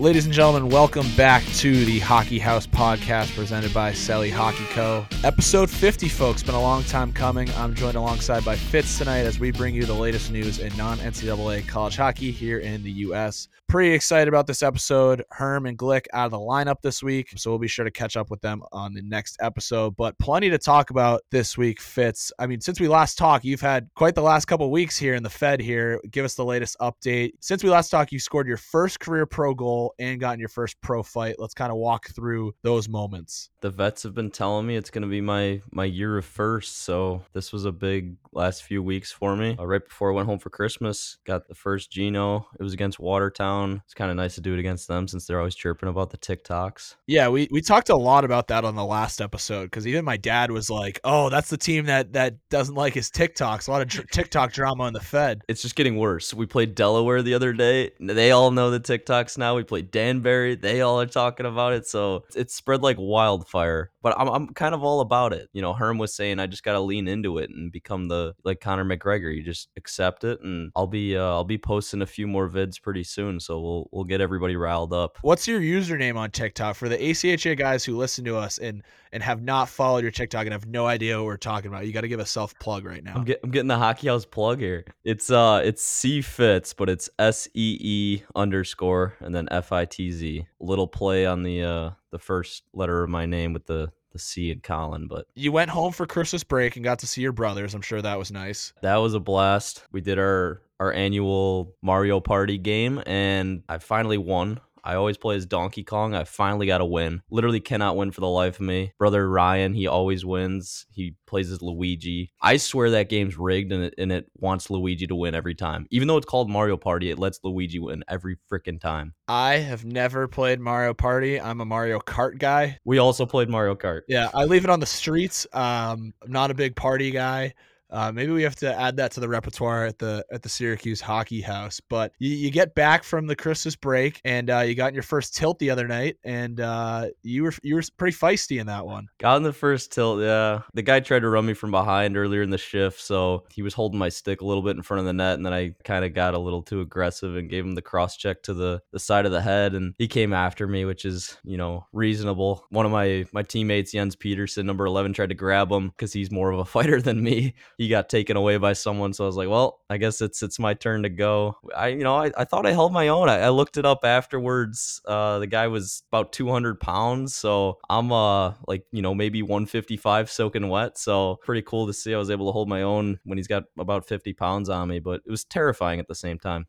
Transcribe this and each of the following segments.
Ladies and gentlemen, welcome back to the Hockey House podcast presented by Sally Hockey Co. Episode 50, folks. Been a long time coming. I'm joined alongside by Fitz tonight as we bring you the latest news in non NCAA college hockey here in the U.S. Pretty excited about this episode. Herm and Glick out of the lineup this week, so we'll be sure to catch up with them on the next episode. But plenty to talk about this week, Fitz. I mean, since we last talked, you've had quite the last couple weeks here in the Fed here. Give us the latest update. Since we last talked, you scored your first career pro goal and gotten your first pro fight. Let's kind of walk through those moments. The vets have been telling me it's going to be my my year of first, so this was a big last few weeks for me. Uh, right before I went home for Christmas, got the first Gino. It was against Watertown. It's kind of nice to do it against them since they're always chirping about the TikToks. Yeah, we, we talked a lot about that on the last episode because even my dad was like, "Oh, that's the team that that doesn't like his TikToks. A lot of tr- TikTok drama in the Fed." It's just getting worse. We played Delaware the other day. They all know the TikToks now. We played Danbury. They all are talking about it. So it's spread like wildfire. But I'm, I'm kind of all about it. You know, Herm was saying I just got to lean into it and become the like Conor McGregor. You just accept it, and I'll be uh, I'll be posting a few more vids pretty soon. So we'll we'll get everybody riled up. What's your username on TikTok for the ACHA guys who listen to us and and have not followed your TikTok and have no idea what we're talking about? You got to give a self plug right now. I'm, get, I'm getting the hockey house plug here. It's uh it's C Fitz, but it's S E E underscore and then F I T Z. Little play on the uh the first letter of my name with the the C and Colin, but you went home for Christmas break and got to see your brothers. I'm sure that was nice. That was a blast. We did our our annual Mario Party game and I finally won. I always play as Donkey Kong. I finally got a win. Literally cannot win for the life of me. Brother Ryan, he always wins. He plays as Luigi. I swear that game's rigged and it, and it wants Luigi to win every time. Even though it's called Mario Party, it lets Luigi win every freaking time. I have never played Mario Party. I'm a Mario Kart guy. We also played Mario Kart. Yeah, I leave it on the streets. Um, I'm not a big party guy. Uh, maybe we have to add that to the repertoire at the at the Syracuse Hockey House. But you, you get back from the Christmas break, and uh, you got in your first tilt the other night, and uh, you were you were pretty feisty in that one. Got in the first tilt, yeah. The guy tried to run me from behind earlier in the shift, so he was holding my stick a little bit in front of the net, and then I kind of got a little too aggressive and gave him the cross check to the the side of the head, and he came after me, which is you know reasonable. One of my my teammates, Jens Peterson, number eleven, tried to grab him because he's more of a fighter than me. He got taken away by someone, so I was like, well, I guess it's it's my turn to go. I you know I, I thought I held my own. I, I looked it up afterwards. Uh, the guy was about two hundred pounds, so I'm uh like you know maybe one fifty five soaking wet. So pretty cool to see. I was able to hold my own when he's got about fifty pounds on me, but it was terrifying at the same time.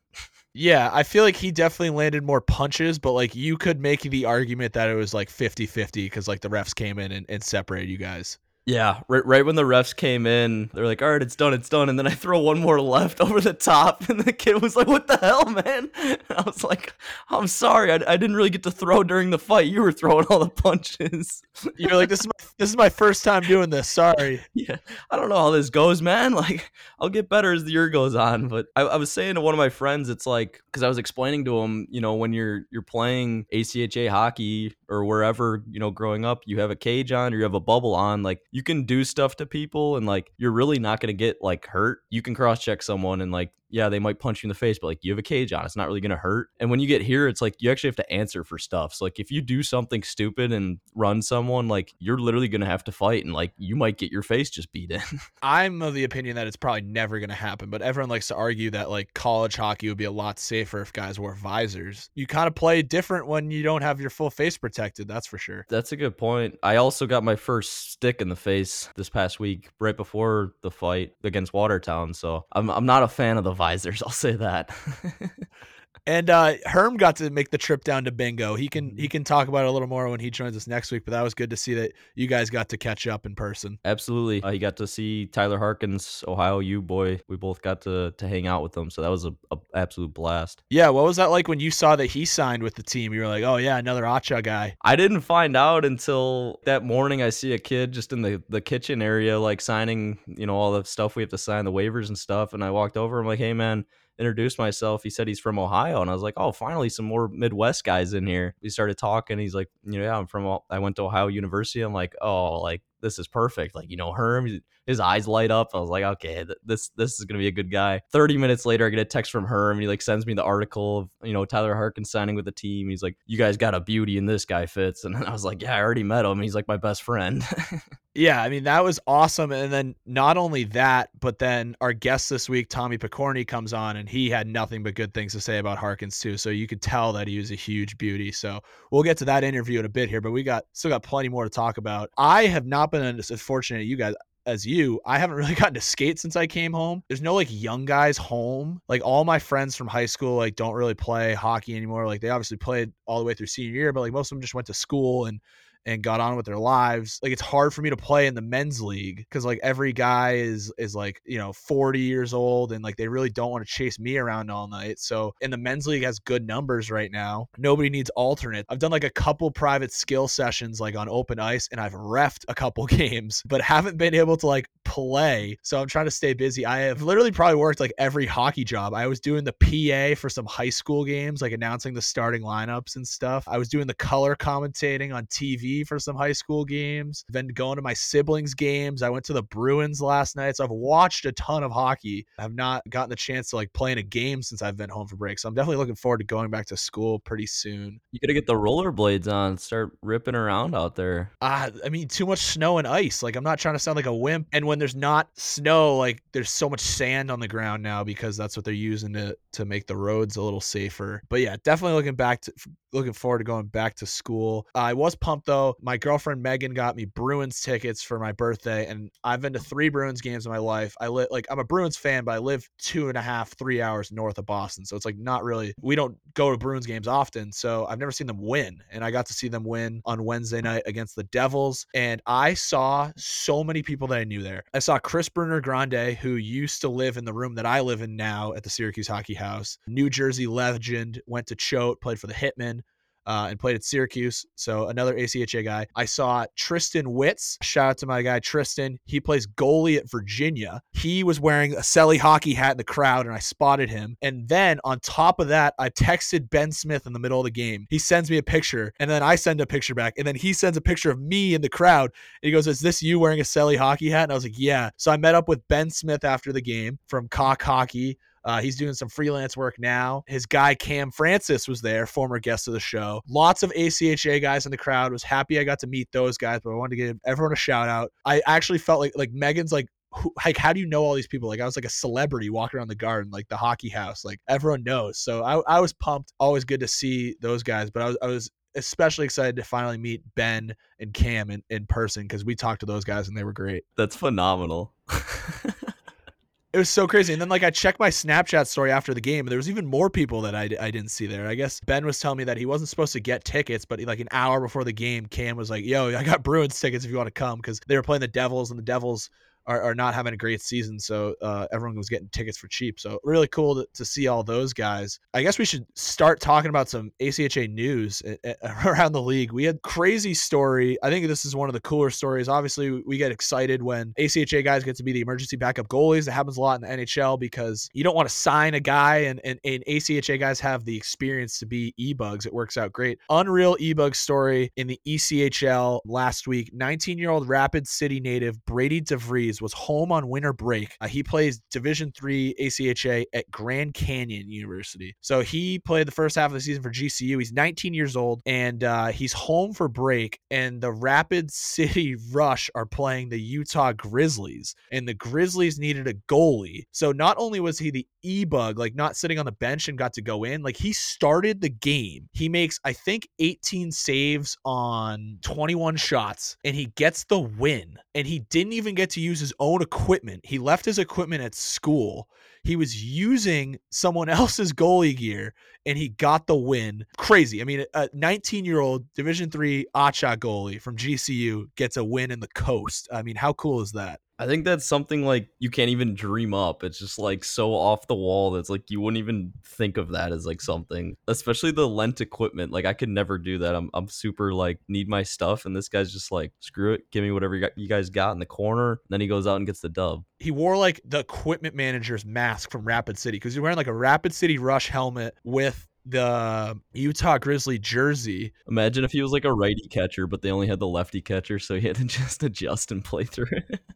Yeah, I feel like he definitely landed more punches, but like you could make the argument that it was like 50 50 because like the refs came in and, and separated you guys. Yeah, right, right when the refs came in, they're like, "All right, it's done, it's done." And then I throw one more left over the top, and the kid was like, "What the hell, man?" And I was like, "I'm sorry, I, I didn't really get to throw during the fight. You were throwing all the punches." You're like, "This is my this is my first time doing this. Sorry." yeah, I don't know how this goes, man. Like, I'll get better as the year goes on. But I, I was saying to one of my friends, it's like because I was explaining to him, you know, when you're you're playing ACHA hockey or wherever, you know, growing up, you have a cage on or you have a bubble on, like you can do stuff to people and like you're really not going to get like hurt. You can cross check someone and like yeah, they might punch you in the face, but like you have a cage on, it's not really gonna hurt. And when you get here, it's like you actually have to answer for stuff. So like if you do something stupid and run someone, like you're literally gonna have to fight, and like you might get your face just beat in. I'm of the opinion that it's probably never gonna happen, but everyone likes to argue that like college hockey would be a lot safer if guys wore visors. You kind of play different when you don't have your full face protected. That's for sure. That's a good point. I also got my first stick in the face this past week, right before the fight against Watertown. So I'm I'm not a fan of the I'll say that. And uh, Herm got to make the trip down to Bingo. He can he can talk about it a little more when he joins us next week. But that was good to see that you guys got to catch up in person. Absolutely, uh, he got to see Tyler Harkins, Ohio U boy. We both got to to hang out with him, so that was a, a, absolute blast. Yeah, what was that like when you saw that he signed with the team? You were like, oh yeah, another ACHA guy. I didn't find out until that morning. I see a kid just in the the kitchen area, like signing, you know, all the stuff we have to sign, the waivers and stuff. And I walked over. I'm like, hey man introduced myself. He said he's from Ohio, and I was like, "Oh, finally, some more Midwest guys in here." We started talking. He's like, "You know, yeah, I'm from. I went to Ohio University." I'm like, "Oh, like this is perfect. Like, you know, Herm, his eyes light up. I was like, okay, th- this this is gonna be a good guy. Thirty minutes later, I get a text from Herm, and he like sends me the article of you know Tyler Harkin signing with the team. He's like, you guys got a beauty, and this guy fits. And I was like, yeah, I already met him. He's like my best friend. Yeah, I mean that was awesome, and then not only that, but then our guest this week, Tommy Pokorney, comes on, and he had nothing but good things to say about Harkins too. So you could tell that he was a huge beauty. So we'll get to that interview in a bit here, but we got still got plenty more to talk about. I have not been as fortunate you guys as you, I haven't really gotten to skate since I came home. There's no like young guys home. Like all my friends from high school like don't really play hockey anymore. Like they obviously played all the way through senior year, but like most of them just went to school and and got on with their lives. Like it's hard for me to play in the men's league because like every guy is is like, you know, 40 years old and like they really don't want to chase me around all night. So in the men's league has good numbers right now. Nobody needs alternate. I've done like a couple private skill sessions like on open ice and I've refed a couple games, but haven't been able to like play. So I'm trying to stay busy. I have literally probably worked like every hockey job. I was doing the PA for some high school games, like announcing the starting lineups and stuff. I was doing the color commentating on TV for some high school games. Then going to my siblings' games. I went to the Bruins last night. So I've watched a ton of hockey. I have not gotten the chance to like play in a game since I've been home for break. So I'm definitely looking forward to going back to school pretty soon. You gotta get the rollerblades on, start ripping around out there. Uh, I mean, too much snow and ice. Like, I'm not trying to sound like a wimp. And when there's not snow, like, there's so much sand on the ground now because that's what they're using to to make the roads a little safer. But yeah, definitely looking back to looking forward to going back to school. Uh, I was pumped though. My girlfriend Megan got me Bruins tickets for my birthday, and I've been to three Bruins games in my life. I live like I'm a Bruins fan, but I live two and a half, three hours north of Boston, so it's like not really. We don't go to Bruins games often, so I've never seen them win, and I got to see them win on Wednesday night against the Devils, and I saw so many people that I knew there. I saw Chris Bruner Grande, who used to live in the room that I live in now at the Syracuse Hockey House. New Jersey legend, went to Choate, played for the Hitmen uh, and played at Syracuse. So another ACHA guy. I saw Tristan Witz. Shout out to my guy Tristan. He plays goalie at Virginia. He was wearing a Selly hockey hat in the crowd, and I spotted him. And then on top of that, I texted Ben Smith in the middle of the game. He sends me a picture, and then I send a picture back, and then he sends a picture of me in the crowd. And he goes, "Is this you wearing a Selly hockey hat?" And I was like, "Yeah." So I met up with Ben Smith after the game from Cock Hockey. Uh, he's doing some freelance work now. His guy Cam Francis was there, former guest of the show. Lots of ACHA guys in the crowd. Was happy I got to meet those guys, but I wanted to give everyone a shout out. I actually felt like like Megan's like who, like how do you know all these people like i was like a celebrity walking around the garden like the hockey house like everyone knows so i, I was pumped always good to see those guys but i was, I was especially excited to finally meet ben and cam in, in person because we talked to those guys and they were great That's phenomenal. it was so crazy. And then like I checked my Snapchat story after the game, and there was even more people that I, I didn't see there. I guess Ben was telling me that he wasn't supposed to get tickets, but like an hour before the game, Cam was like, "Yo, I got Bruins tickets if you want to come," because they were playing the Devils, and the Devils are, are not having a great season. So uh, everyone was getting tickets for cheap. So really cool to, to see all those guys. I guess we should start talking about some ACHA news around the league. We had crazy story. I think this is one of the cooler stories. Obviously, we get excited when ACHA guys get to be the emergency backup goalies. It happens a lot in the NHL because you don't want to sign a guy, and, and, and ACHA guys have the experience to be e-bugs. It works out great. Unreal e-bug story in the ECHL last week. 19-year-old Rapid City native Brady DeVries was home on winter break. Uh, he plays Division Three ACHA at Grand Canyon University. So he played the first half of the season for GCU. He's 19 years old and uh, he's home for break. And the Rapid City Rush are playing the Utah Grizzlies, and the Grizzlies needed a goalie. So not only was he the e-bug, like not sitting on the bench and got to go in, like he started the game. He makes I think 18 saves on 21 shots, and he gets the win. And he didn't even get to use his own equipment. He left his equipment at school. He was using someone else's goalie gear and he got the win. Crazy. I mean, a 19 year old Division three ACHA goalie from GCU gets a win in the coast. I mean, how cool is that? I think that's something like you can't even dream up. It's just like so off the wall that's like you wouldn't even think of that as like something. Especially the lent equipment. Like I could never do that. I'm I'm super like need my stuff and this guy's just like screw it, give me whatever you, got, you guys got in the corner. Then he goes out and gets the dub. He wore like the equipment manager's mask from Rapid City because he's wearing like a Rapid City Rush helmet with the Utah Grizzly jersey. Imagine if he was like a righty catcher, but they only had the lefty catcher, so he had to just adjust and play through it.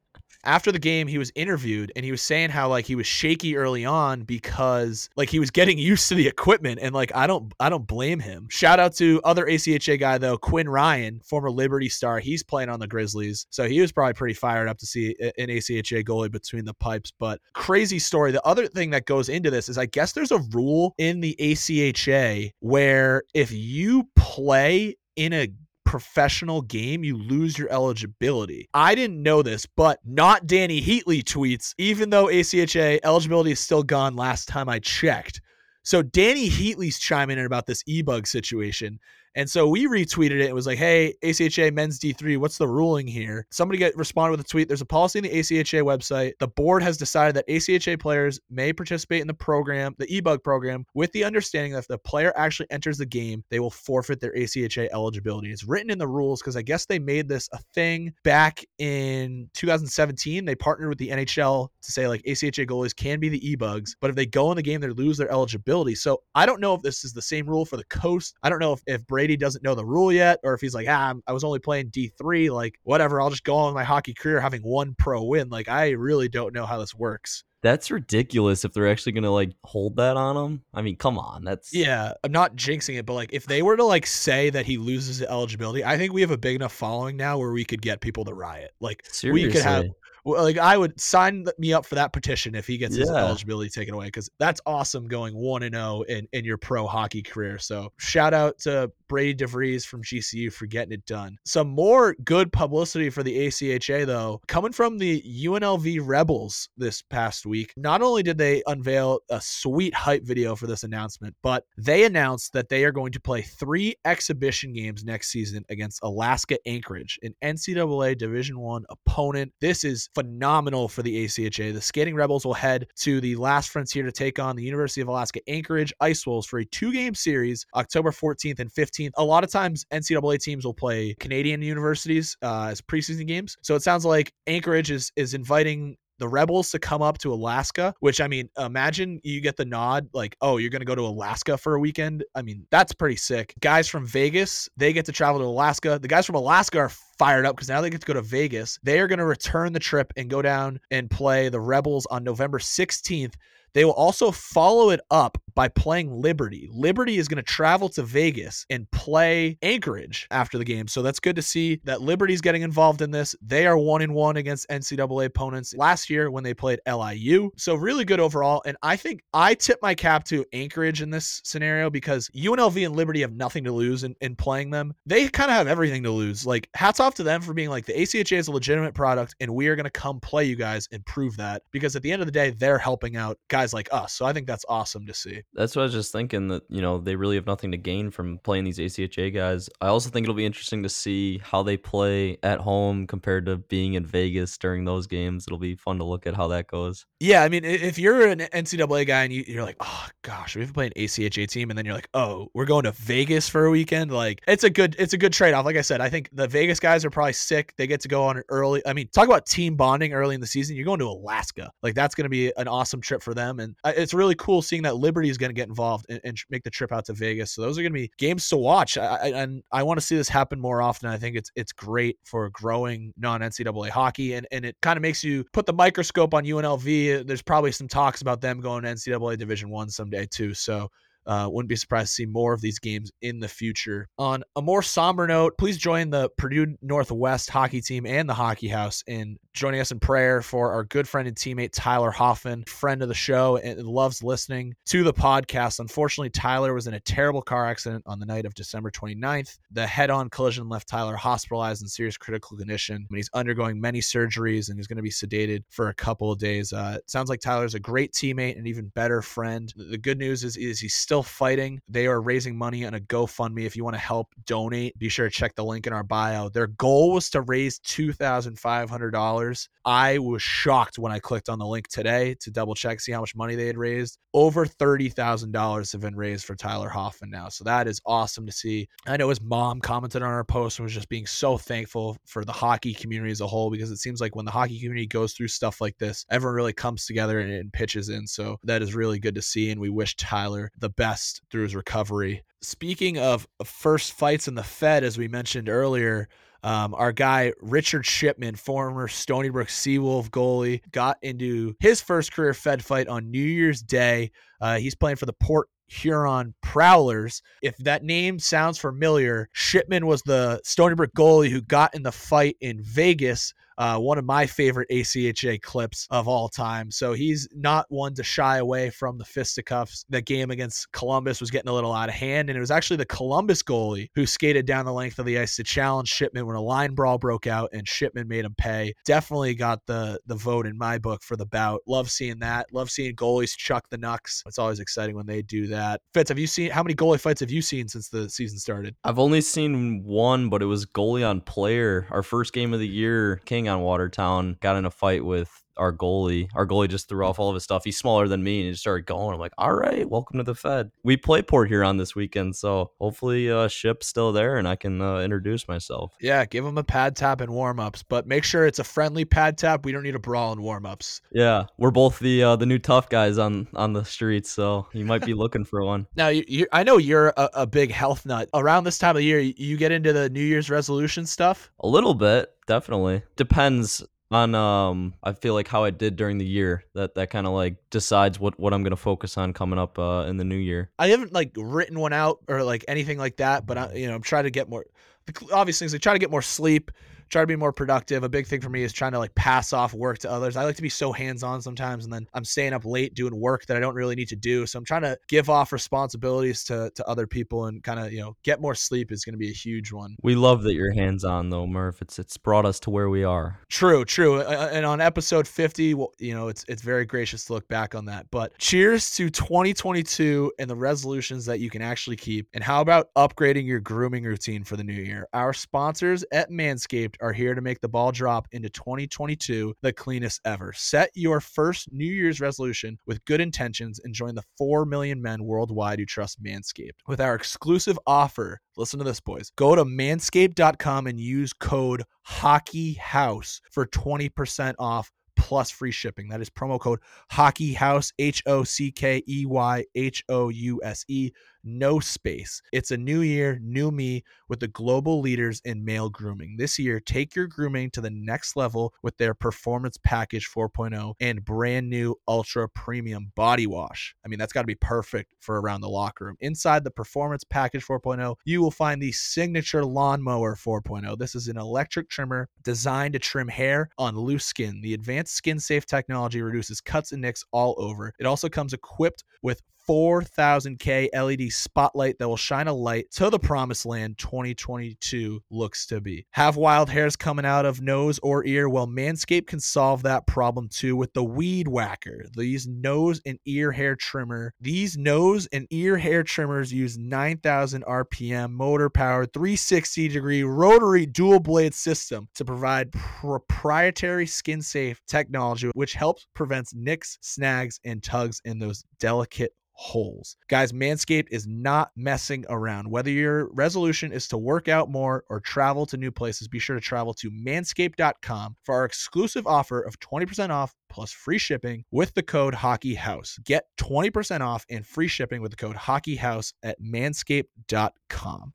after the game he was interviewed and he was saying how like he was shaky early on because like he was getting used to the equipment and like I don't I don't blame him. Shout out to other ACHA guy though, Quinn Ryan, former Liberty star. He's playing on the Grizzlies. So he was probably pretty fired up to see an ACHA goalie between the pipes, but crazy story. The other thing that goes into this is I guess there's a rule in the ACHA where if you play in a professional game, you lose your eligibility. I didn't know this, but not Dany Heatley tweets, even though ACHA eligibility is still gone last time I checked. So Dany Heatley's chiming in about this e-bug situation. And so we retweeted it. It was like, hey, ACHA men's D3, what's the ruling here? Somebody get responded with a tweet. There's a policy in the ACHA website. The board has decided that ACHA players may participate in the program, the e-bug program, with the understanding that if the player actually enters the game, they will forfeit their ACHA eligibility. It's written in the rules because I guess they made this a thing back in 2017. They partnered with the NHL to say like ACHA goalies can be the e-bugs, but if they go in the game, they lose their eligibility. So I don't know if this is the same rule for the coast. I don't know if, if Brady Brady doesn't know the rule yet, or if he's like, ah, I was only playing D3, like whatever, I'll just go on with my hockey career having one pro win. Like I really don't know how this works. That's ridiculous if they're actually gonna like hold that on him. I mean, come on, that's yeah. I'm not jinxing it, but like if they were to like say that he loses eligibility, I think we have a big enough following now where we could get people to riot. Like Seriously. we could have like I would sign me up for that petition if he gets his eligibility taken away because that's awesome going one and zero oh in in your pro hockey career. So shout out to Brady DeVries from GCU for getting it done. Some more good publicity for the ACHA though coming from the UNLV Rebels this past week. Not only did they unveil a sweet hype video for this announcement, but they announced that they are going to play three exhibition games next season against Alaska Anchorage, an NCAA Division One opponent. This is phenomenal for the ACHA. The Skating Rebels will head to the last frontier to take on the University of Alaska Anchorage Ice Wolves for a two game series October 14th and 15th. A lot of times, NCAA teams will play Canadian universities uh, as preseason games. So it sounds like Anchorage is, is inviting the rebels to come up to Alaska, which I mean, imagine you get the nod like, oh, you're going to go to Alaska for a weekend. I mean, that's pretty sick. Guys from Vegas, they get to travel to Alaska. The guys from Alaska are fired up because now they get to go to Vegas. They are going to return the trip and go down and play the Rebels on November 16th. They will also follow it up by playing Liberty. Liberty is going to travel to Vegas and play Anchorage after the game. So that's good to see that Liberty's getting involved in this. They are one in one against NCAA opponents last year when they played LIU. So really good overall. And I think I tip my cap to Anchorage in this scenario because UNLV and Liberty have nothing to lose in, in playing them. They kind of have everything to lose. Like hats off to them for being like the ACHA is a legitimate product and we are going to come play you guys and prove that because at the end of the day, they're helping out guys like us. So I think that's awesome to see. That's what I was just thinking that, you know, they really have nothing to gain from playing these ACHA guys. I also think it'll be interesting to see how they play at home compared to being in Vegas during those games. It'll be fun to look at how that goes. Yeah. I mean, if you're an NCAA guy and you, are like, oh gosh, we have to play an ACHA team. And then you're like, oh, we're going to Vegas for a weekend. Like it's a good, it's a good trade off. Like I said, I think the Vegas guys are probably sick. They get to go on early. I mean, talk about team bonding early in the season. You're going to Alaska. Like that's going to be an awesome trip for them. And uh, it's really cool seeing that Liberty is going to get involved and, and, make the trip out to Vegas. So those are going to be games to watch. I, I, and I want to see this happen more often. I think it's it's great for growing non NCAA hockey, and and it kind of makes you put the microscope on UNLV. There's probably some talks about them going to NCAA Division One someday too. So uh, wouldn't be surprised to see more of these games in the future. On a more somber note, please join the Purdue Northwest hockey team and the Hockey House in joining us in prayer for our good friend and teammate Tyler Hoffman, friend of the show and loves listening to the podcast. Unfortunately, Tyler was in a terrible car accident on the night of December 29th. The head on collision left Tyler hospitalized in serious critical condition. He's undergoing many surgeries and he's going to be sedated for a couple of days. Uh, it sounds like Tyler's a great teammate and even better friend. The good news is, is he's still fighting. They are raising money on a GoFundMe. If you want to help donate, be sure to check the link in our bio. Their goal was to raise $2,500 dollars. I was shocked when I clicked on the link today to double check, see how much money they had raised. Over thirty thousand dollars have been raised for Tyler Hoffman now, so that is awesome to see. I know his mom commented on our post and was just being so thankful for the hockey community as a whole because it seems like when the hockey community goes through stuff like this, everyone really comes together and, and pitches in. So that is really good to see, and we wish Tyler the best through his recovery. Speaking of first fights in the Fed, as we mentioned earlier, um, our guy Richard Shipman, former Stony Brook Seawolf goalie, got into his first career Fed fight on New Year's Day. Uh, he's playing for the Port Huron Prowlers. If that name sounds familiar, Shipman was the Stony Brook goalie who got in the fight in Vegas uh, one of my favorite ACHA clips of all time. So he's not one to shy away from the fisticuffs. The game against Columbus was getting a little out of hand, and it was actually the Columbus goalie who skated down the length of the ice to challenge Shipman when a line brawl broke out, and Shipman made him pay. Definitely got the the vote in my book for the bout. Love seeing that. Love seeing goalies chuck the knucks. It's always exciting when they do that. Fitz, have you seen how many goalie fights have you seen since the season started? I've only seen one, but it was goalie on player. Our first game of the year, King on Watertown, got in a fight with our goalie. Our goalie just threw off all of his stuff. He's smaller than me and he just started going. I'm like, all right, welcome to the Fed. We play Port Huron this weekend, so hopefully uh ship's still there and I can uh, introduce myself. Yeah, give him a pad tap and warm ups, but make sure it's a friendly pad tap. We don't need a brawl in warm ups. Yeah, we're both the uh, the new tough guys on on the streets, so you might be looking for one. Now, you, you, I know you're a, a big health nut. Around this time of year, you get into the New Year's resolution stuff. A little bit, definitely. Depends on um I feel like how I did during the year. That that kind of like decides what what I'm going to focus on coming up uh in the new year. I haven't like written one out or like anything like that, but I, you know, I'm trying to get more the obvious things like try to get more sleep, try to be more productive. A big thing for me is trying to like pass off work to others. I like to be so hands on sometimes, and then I'm staying up late doing work that I don't really need to do. So I'm trying to give off responsibilities to to other people and kind of you know get more sleep is going to be a huge one. We love that you're hands on though, Murph. It's it's brought us to where we are. True, true. And on episode 50, well, you know, it's it's very gracious to look back on that. But cheers to 2022 and the resolutions that you can actually keep. And how about upgrading your grooming routine for the new year? Our sponsors at Manscaped are here to make the ball drop into 2022 the cleanest ever. Set your first New Year's resolution with good intentions and join the 4 million men worldwide who trust Manscaped. With our exclusive offer, listen to this, boys. Go to manscaped.com and use code HOCKEYHOUSE for 20% off plus free shipping. That is promo code Hockey House H O C K E Y H O U S E no space. It's a new year, new me with the global leaders in male grooming. This year, take your grooming to the next level with their Performance Package 4.0 and brand new Ultra Premium Body Wash. I mean, that's got to be perfect for around the locker room. Inside the Performance Package 4.0, you will find the Signature Lawnmower 4.0. This is an electric trimmer designed to trim hair on loose skin. The advanced skin safe technology reduces cuts and nicks all over. It also comes equipped with 4000K LED spotlight that will shine a light to the promised land 2022 looks to be. Have wild hairs coming out of nose or ear? Well, Manscaped can solve that problem too with the Weed Whacker. These nose and ear hair trimmer. These nose and ear hair trimmers use 9000 RPM motor powered 360 degree rotary dual blade system to provide proprietary skin safe technology which helps prevents nicks, snags and tugs in those delicate holes. Guys, Manscaped is not messing around. Whether your resolution is to work out more or travel to new places, be sure to travel to manscaped.com for our exclusive offer of 20% off plus free shipping with the code HockeyHouse. Get 20% off and free shipping with the code HockeyHouse at manscaped.com.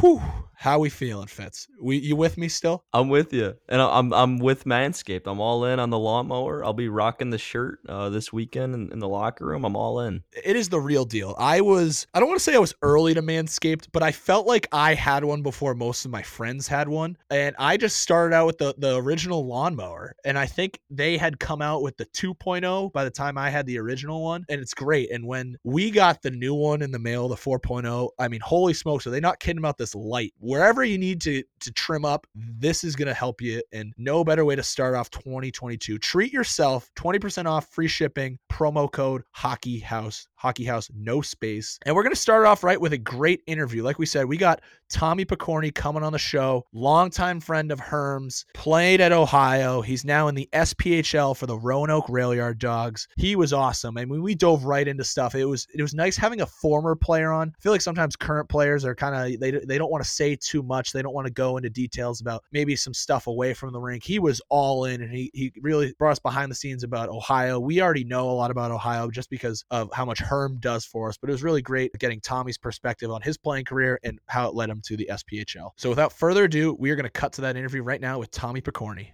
Whew. How we feeling, Fitz? We you with me still? I'm with you, and I'm I'm with Manscaped. I'm all in on the lawnmower. I'll be rocking the shirt uh, this weekend in, in, the locker room. I'm all in. It is the real deal. I was I don't want to say I was early to Manscaped, but I felt like I had one before most of my friends had one, and I just started out with the the original lawnmower, and I think they had come out with the 2.0 by the time I had the original one, and it's great. And when we got the new one in the mail, the 4.0, I mean, holy smokes, are they not kidding about this light? wherever you need to to trim up, this is going to help you. And no better way to start off 2022. Treat yourself. 20% off, free shipping. Promo code Hockey House. Hockey House No Space. And we're going to start off right with a great interview. Like we said, we got Tommy Pokorney coming on the show, longtime friend of Herm's, played at Ohio. He's now in the SPHL for the Roanoke Rail Yard Dawgs. He was awesome. I mean, we dove right into stuff. It was it was nice having a former player on. I feel like sometimes current players are kind of they they don't want to say too much. They don't want to go into details about maybe some stuff away from the rink. He was all in and he he really brought us behind the scenes about Ohio. We already know a lot about Ohio just because of how much Herm does for us, but it was really great getting Tommy's perspective on his playing career and how it led him to the SPHL. So without further ado, we are going to cut to that interview right now with Tommy Pokorney.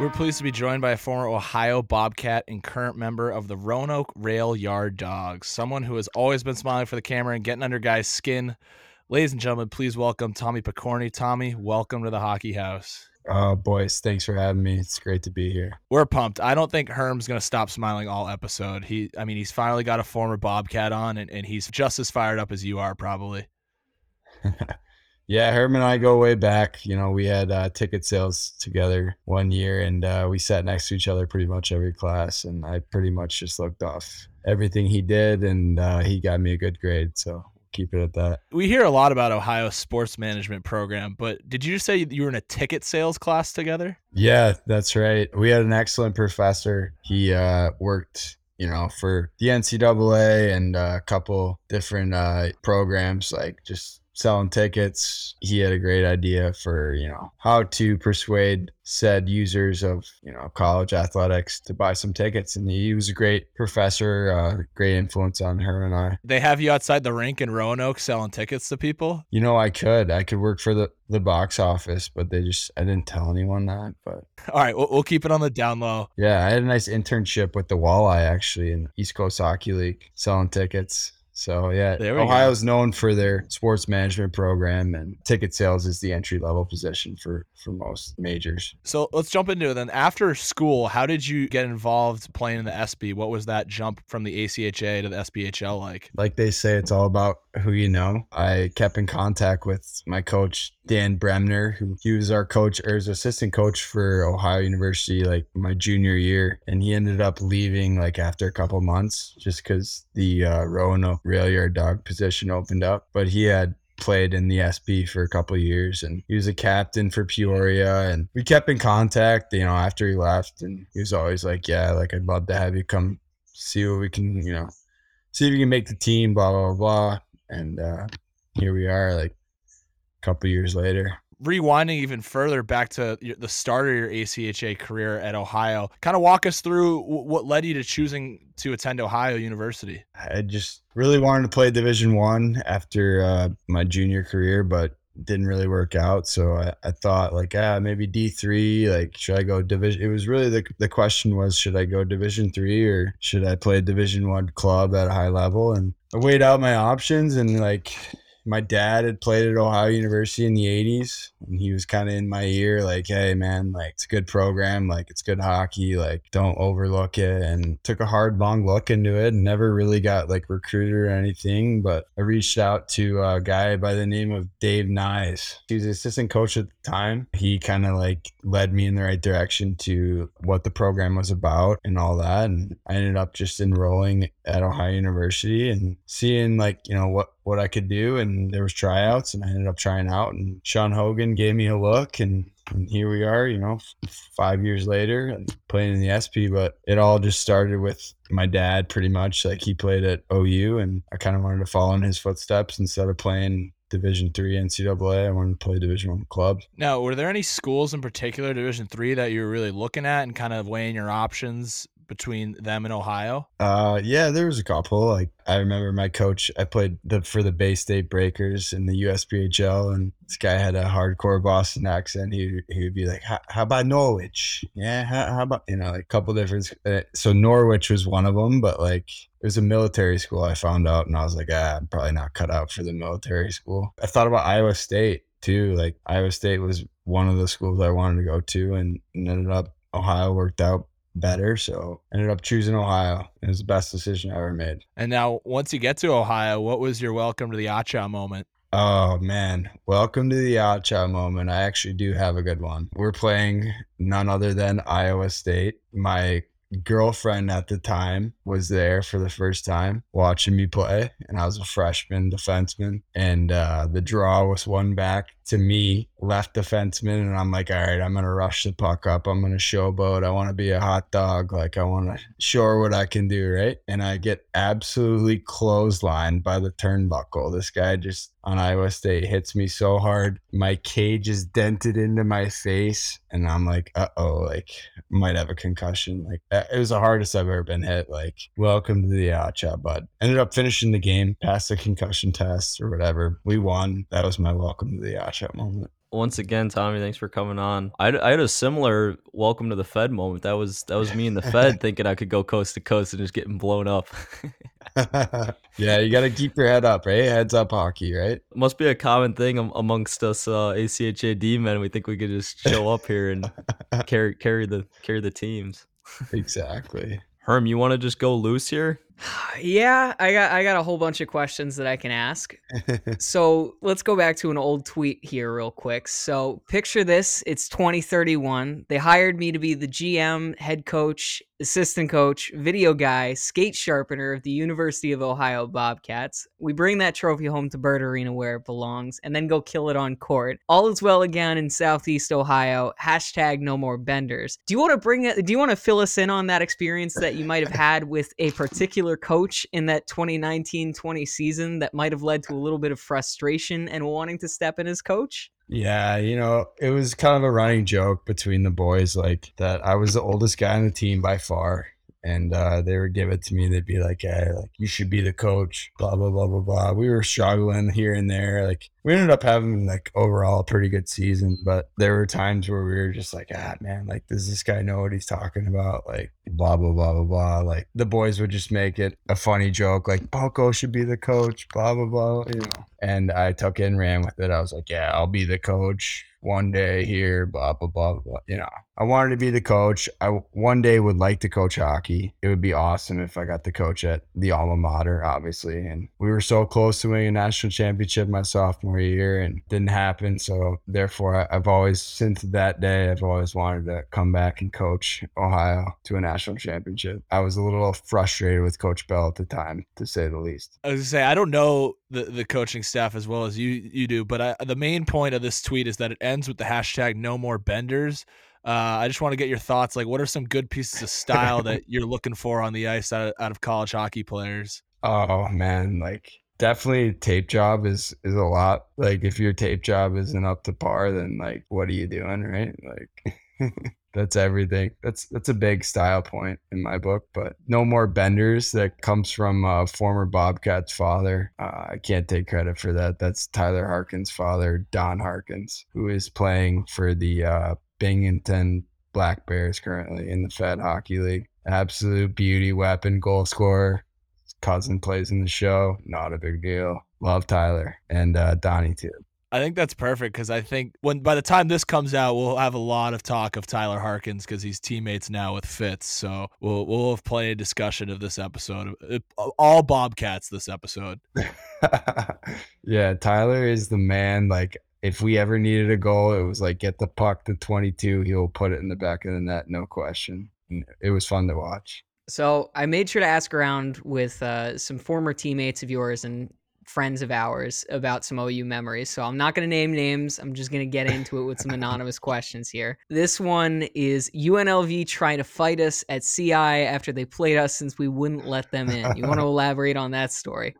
We're pleased to be joined by a former Ohio Bobcat and current member of the Roanoke Rail Yard Dawgs, someone who has always been smiling for the camera and getting under guys' skin. Ladies and gentlemen, please welcome Tommy Pokorney. Tommy, welcome to the Hockey House. Oh, boys, thanks for having me. It's great to be here. We're pumped. I don't think Herm's going to stop smiling all episode. He, I mean, he's finally got a former Bobcat on, and, and he's just as fired up as you are, probably. yeah, Herm and I go way back. You know, we had uh, ticket sales together one year, and uh, we sat next to each other pretty much every class. And I pretty much just looked off everything he did, and uh, he got me a good grade. So keep it at that. We hear a lot about Ohio's sports management program, but did you just say you were in a ticket sales class together? Yeah, that's right. We had an excellent professor. He uh, worked you know, for the NCAA and a couple different uh, programs, like just selling tickets. He had a great idea for, you know, how to persuade said users of, you know, college athletics to buy some tickets. And he was a great professor, uh, great influence on her and I. They have you outside the rink in Roanoke selling tickets to people? You know, I could. I could work for the, the box office, but they just, I didn't tell anyone that. But all right, we'll, we'll keep it on the down low. Yeah, I had a nice internship with the Walleye actually in East Coast Hockey League selling tickets. So yeah, Ohio's go. known for their sports management program, and ticket sales is the entry level position for for most majors. So let's jump into it then. After school, how did you get involved playing in the SB? What was that jump from the ACHA to the SPHL like? Like they say, it's all about who you know. I kept in contact with my coach Dan Bremner, who he was our coach or his assistant coach for Ohio University like my junior year, and he ended up leaving like after a couple months just because the uh, Roanoke rail yard dog position opened up. But he had played in the SB for a couple years and he was a captain for Peoria and we kept in contact, you know, after he left and he was always like, Yeah, like I'd love to have you come see what we can, you know, see if you can make the team, blah blah blah. And uh here we are, like a couple years later rewinding even further back to the start of your ACHA career at Ohio, kind of walk us through what led you to choosing to attend Ohio University. I just really wanted to play Division One after uh, my junior career, but didn't really work out. So I, I thought like, ah, maybe D three. Like, should I go division? It was really the the question was, should I go Division three or should I play Division one club at a high level? And I weighed out my options and like my dad had played at Ohio University in the 80s and he was kind of in my ear like hey man like it's a good program like it's good hockey like don't overlook it and took a hard long look into it and never really got like recruited or anything but I reached out to a guy by the name of Dave Nyes. He was assistant coach at the time. He kind of like led me in the right direction to what the program was about and all that and I ended up just enrolling at Ohio University and seeing like you know what what I could do. And there was tryouts, and I ended up trying out. And Sean Hogan gave me a look, and, and here we are. You know, five years later, playing in the SP. But it all just started with my dad, pretty much. Like he played at OU, and I kind of wanted to follow in his footsteps instead of playing Division three NCAA. I wanted to play Division one club. Now, were there any schools in particular, Division three, that you were really looking at and kind of weighing your options between them and Ohio? Uh, yeah, there was a couple. Like I remember my coach. I played the, for the Bay State Breakers in the USPHL, and this guy had a hardcore Boston accent. He he would be like, "How about Norwich? Yeah, how, how about you know like a couple different." Uh, so Norwich was one of them, but like it was a military school. I found out, and I was like, ah, I'm probably not cut out for the military school. I thought about Iowa State too. Like Iowa State was one of the schools I wanted to go to, and, and ended up Ohio worked out better. So ended up choosing Ohio. It was the best decision I ever made. And now, once you get to Ohio, what was your welcome to the ACHA moment? Oh man, welcome to the ACHA moment. I actually do have a good one. We're playing none other than Iowa State. My girlfriend at the time was there for the first time watching me play, and I was a freshman defenseman. And uh, the draw was one back to me, left defenseman, and I'm like, all right, I'm gonna rush the puck up. I'm gonna showboat. I want to be a hot dog. Like I want to show what I can do, right? And I get absolutely clotheslined by the turnbuckle. This guy just on Iowa State hits me so hard, my cage is dented into my face, and I'm like, uh oh, like might have a concussion. Like it was the hardest I've ever been hit. Like welcome to the ACHA, bud. Ended up finishing the game, passed the concussion test or whatever. We won. That was my welcome to the ACHA moment once again, Tommy, thanks for coming on. I, I had a similar welcome to the Fed moment. That was that was me in the Fed thinking I could go coast to coast and just getting blown up. yeah, you got to keep your head up, right? Heads up hockey, right? Must be a common thing amongst us uh, ACHAD men. We think we could just show up here and carry carry the carry the teams. exactly. Herm, you want to just go loose here? Yeah, I got I got a whole bunch of questions that I can ask. so let's go back to an old tweet here real quick. So picture this: it's 2031. They hired me to be the GM, head coach, assistant coach, video guy, skate sharpener of the University of Ohio Bobcats. We bring that trophy home to Bird Arena where it belongs, and then go kill it on court. All is well again in Southeast Ohio. Hashtag no more benders. Do you want to bring it? Do you want to fill us in on that experience that you might have had with a particular particular coach in that 2019 20 season that might have led to a little bit of frustration and wanting to step in as coach? Yeah, you know, it was kind of a running joke between the boys, like that I was the oldest guy on the team by far and uh, they would give it to me. They'd be like, "Hey, like you should be the coach." Blah blah blah blah blah. We were struggling here and there. Like we ended up having like overall a pretty good season, but there were times where we were just like, "Ah, man, like does this guy know what he's talking about?" Like blah blah blah blah blah. Like the boys would just make it a funny joke, like Poko should be the coach. Blah blah blah. You know. And I took it and ran with it. I was like, "Yeah, I'll be the coach." One day here, blah blah blah blah. You know, I wanted to be the coach. I one day would like to coach hockey. It would be awesome if I got to coach at the alma mater, obviously. And we were so close to winning a national championship my sophomore year, and didn't happen. So therefore, I've always since that day, I've always wanted to come back and coach Ohio to a national championship. I was a little frustrated with Coach Bell at the time, to say the least. I was gonna say I don't know the the coaching staff as well as you you do, but I, the main point of this tweet is that it ends with the hashtag no more benders. Uh, I just want to get your thoughts. Like, what are some good pieces of style that you're looking for on the ice out of, out of college hockey players? Oh man, like definitely tape job is is a lot. Like if your tape job isn't up to par, then like what are you doing, right? Like that's everything. That's that's a big style point in my book. But no more benders. That comes from uh, former Bobcats father. Uh, I can't take credit for that. That's Tyler Harkins' father, Don Harkins, who is playing for the uh, Binghamton Black Bears currently in the Fed Hockey League. Absolute beauty weapon, goal scorer. His cousin plays in the show. Not a big deal. Love Tyler and uh, Donnie too. I think that's perfect because I think when by the time this comes out, we'll have a lot of talk of Tyler Harkins because he's teammates now with Fitz. So we'll we'll have plenty of discussion of this episode. All Bobcats this episode. yeah, Tyler is the man. Like if we ever needed a goal, it was like get the puck to 22, he'll put it in the back of the net, no question. It was fun to watch. So I made sure to ask around with uh, some former teammates of yours and friends of ours about some OU memories. So I'm not going to name names. I'm just going to get into it with some anonymous questions here. This one is UNLV trying to fight us at CI after they played us since we wouldn't let them in. You want to elaborate on that story?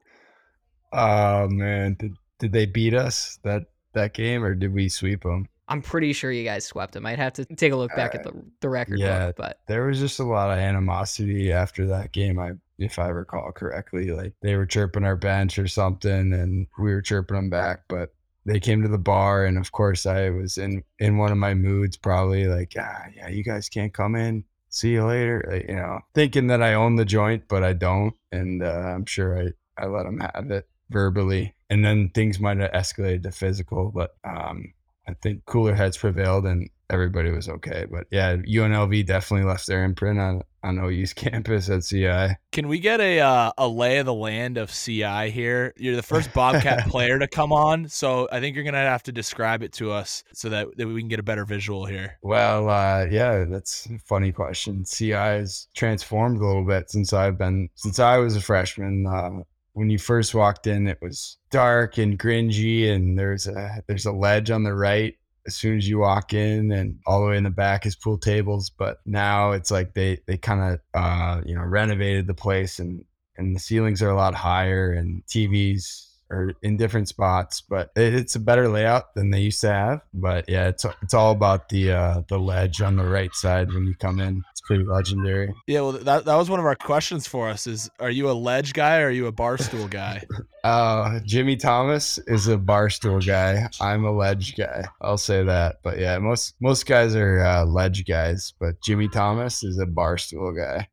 Oh man, did did they beat us that that game or did we sweep them? I'm pretty sure you guys swept them. I'd have to take a look back uh, at the the record yeah, book, but there was just a lot of animosity after that game. I if I recall correctly. Like they were chirping our bench or something, and we were chirping them back. But they came to the bar, and of course, I was in in one of my moods, probably like, ah, yeah, you guys can't come in. See you later. Like, you know, thinking that I own the joint, but I don't, and uh, I'm sure I I let them have it verbally, and then things might have escalated to physical, but um, I think cooler heads prevailed, and everybody was okay. But yeah, UNLV definitely left their imprint on on OU's campus at CI. Can we get a uh, a lay of the land of CI here? You're the first Bobcat player to come on, so I think you're gonna have to describe it to us so that, that we can get a better visual here. Well, uh, yeah, that's a funny question. CI has transformed a little bit since I've been since I was a freshman. Uh, when you first walked in, it was dark and gringy, and there's a there's a ledge on the right as soon as you walk in and all the way in the back is pool tables but now it's like they they kind of uh you know renovated the place and and the ceilings are a lot higher and tvs are in different spots but it, it's a better layout than they used to have but yeah it's it's all about the uh the ledge on the right side when you come in it's pretty legendary Yeah, well, that that was one of our questions for us. Is are you a ledge guy or are you a barstool guy? Uh, Jimmy Thomas is a barstool guy. I'm a ledge guy. I'll say that. But yeah, most most guys are uh, ledge guys, but Jimmy Thomas is a barstool guy.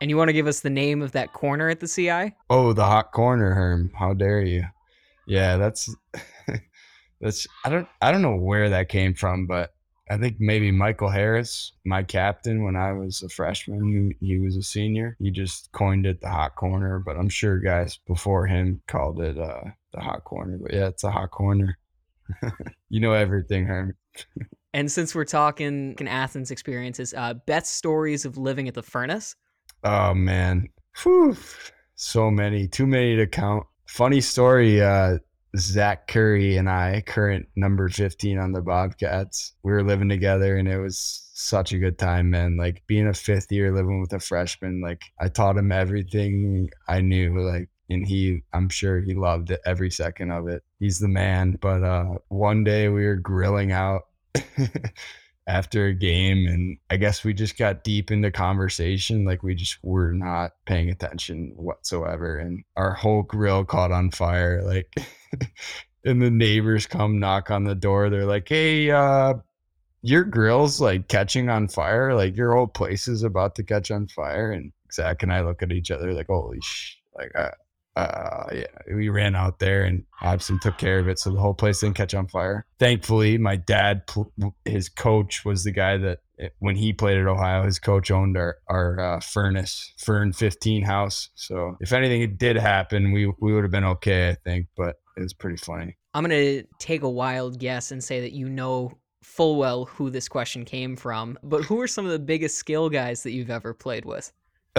And you want to give us the name of that corner at the CI? Oh, the hot corner, Herm. How dare you? Yeah, that's that's I don't I don't know where that came from, but I think maybe Michael Harris, my captain when I was a freshman, he, was a senior. He just coined it the hot corner, but I'm sure guys before him called it uh, the hot corner. But yeah, it's a hot corner. you know everything, Herm. And since we're talking in Athens experiences, uh, best stories of living at the furnace. Oh man, Whew. so many, too many to count. Funny story. Uh, Zach Curry and I, current number 15 on the Bobcats, we were living together and it was such a good time, man. Like being a fifth year living with a freshman, like I taught him everything I knew, like, and he, I'm sure he loved it every second of it. He's the man. But uh, one day we were grilling out after a game and I guess we just got deep into conversation like we just were not paying attention whatsoever and our whole grill caught on fire like and the neighbors come knock on the door they're like hey uh your grill's like catching on fire like your whole place is about to catch on fire and Zach and I look at each other like holy sh like uh, uh yeah we ran out there and Hobson took care of it so the whole place didn't catch on fire. Thankfully my dad his coach was the guy that when he played at ohio his coach owned our our uh, furnace fern 15 house. So if anything did happen we we would have been okay i think but it was pretty funny. I'm going to take a wild guess and say that you know full well who this question came from, but who are some of the biggest skill guys that you've ever played with?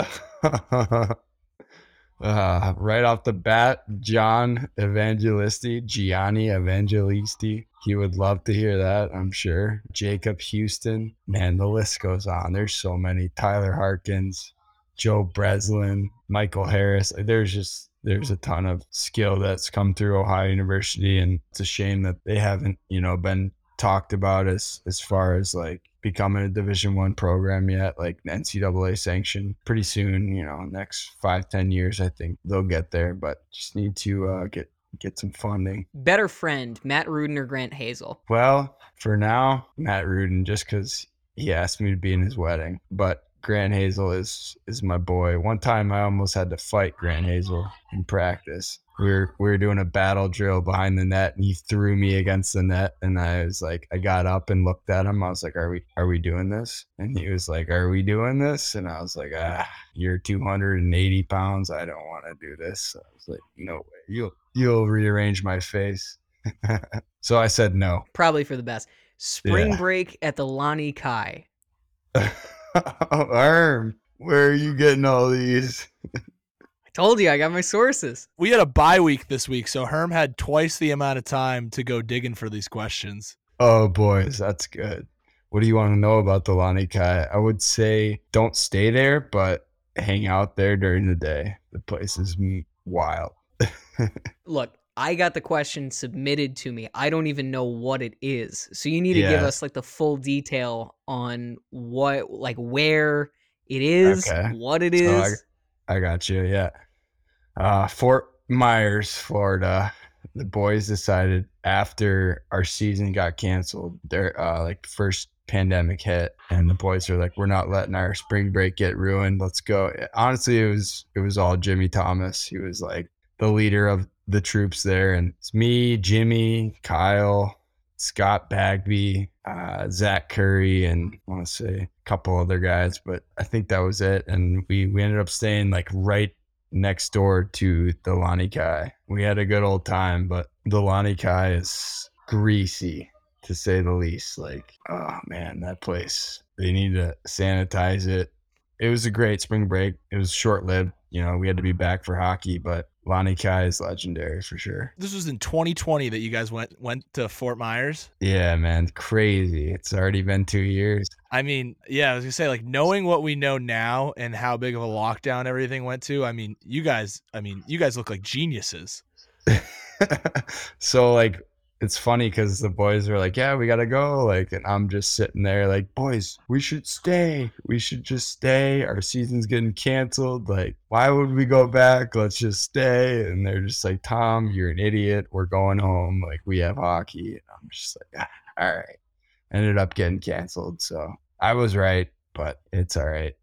uh, right off the bat, John Evangelisti, Gianni Evangelisti. He would love to hear that, I'm sure. Jacob Houston. Man, the list goes on. There's so many. Tyler Harkins, Joe Breslin, Michael Harris. There's just there's a ton of skill that's come through Ohio University, and it's a shame that they haven't, you know, been talked about as as far as like becoming a division one program yet like ncaa sanction pretty soon you know next five ten years i think they'll get there but just need to uh, get get some funding. Better friend, Matt Rudin or Grant Hazel? well for now matt rudin just because he asked me to be in his wedding but grant hazel is is my boy. One time i almost had to fight grant hazel in practice we were we were doing a battle drill behind the net and he threw me against the net and I was like I got up and looked at him. I was like are we are we doing this? And he was like are we doing this? And I was like ah you're 280 pounds. I don't want to do this. So I was like no way. You'll you'll rearrange my face. So I said no. Probably for the best. Spring Yeah. break at the Lani Kai. Arm where are you getting all these told you I got my sources. We had a bye week this week, so Herm had twice the amount of time to go digging for these questions. Oh, boys, that's good. What do you want to know about the Lani Kai? I would say don't stay there, but hang out there during the day. The place is wild. Look, I got the question submitted to me. I don't even know what it is. So you need to give us like the full detail on what like where it is, Okay. what it is. So I- got you. Yeah. Uh, Fort Myers, Florida. The boys decided after our season got canceled, their uh, like first pandemic hit, and the boys are like, "We're not letting our spring break get ruined. Let's go." Honestly, it was it was all Jimmy Thomas. He was like the leader of the troops there, and it's me, Jimmy, Kyle, Scott Bagby, uh, Zach Curry, and I want to say a couple other guys, but I think that was it. And we we ended up staying like right next door to the Lani Kai. We had a good old time, but the Lani Kai is greasy to say the least. Like, oh man, that place. They need to sanitize it. It was a great spring break. It was short lived. You know, we had to be back for hockey, but Lani Kai is legendary for sure. This was in 2020 that you guys went went to Fort Myers. Yeah, man, crazy. It's already been two years. I mean, yeah, I was gonna say like knowing what we know now and how big of a lockdown everything went to. I mean, you guys, I mean, you guys look like geniuses. so like it's funny because the boys are like, "Yeah, we gotta go." Like, and I'm just sitting there, like, "Boys, we should stay. We should just stay. Our season's getting canceled. Like, why would we go back? Let's just stay." And they're just like, "Tom, you're an idiot. We're going home. Like, we have hockey." And I'm just like, ah, "All right." Ended up getting canceled, so I was right, but it's all right.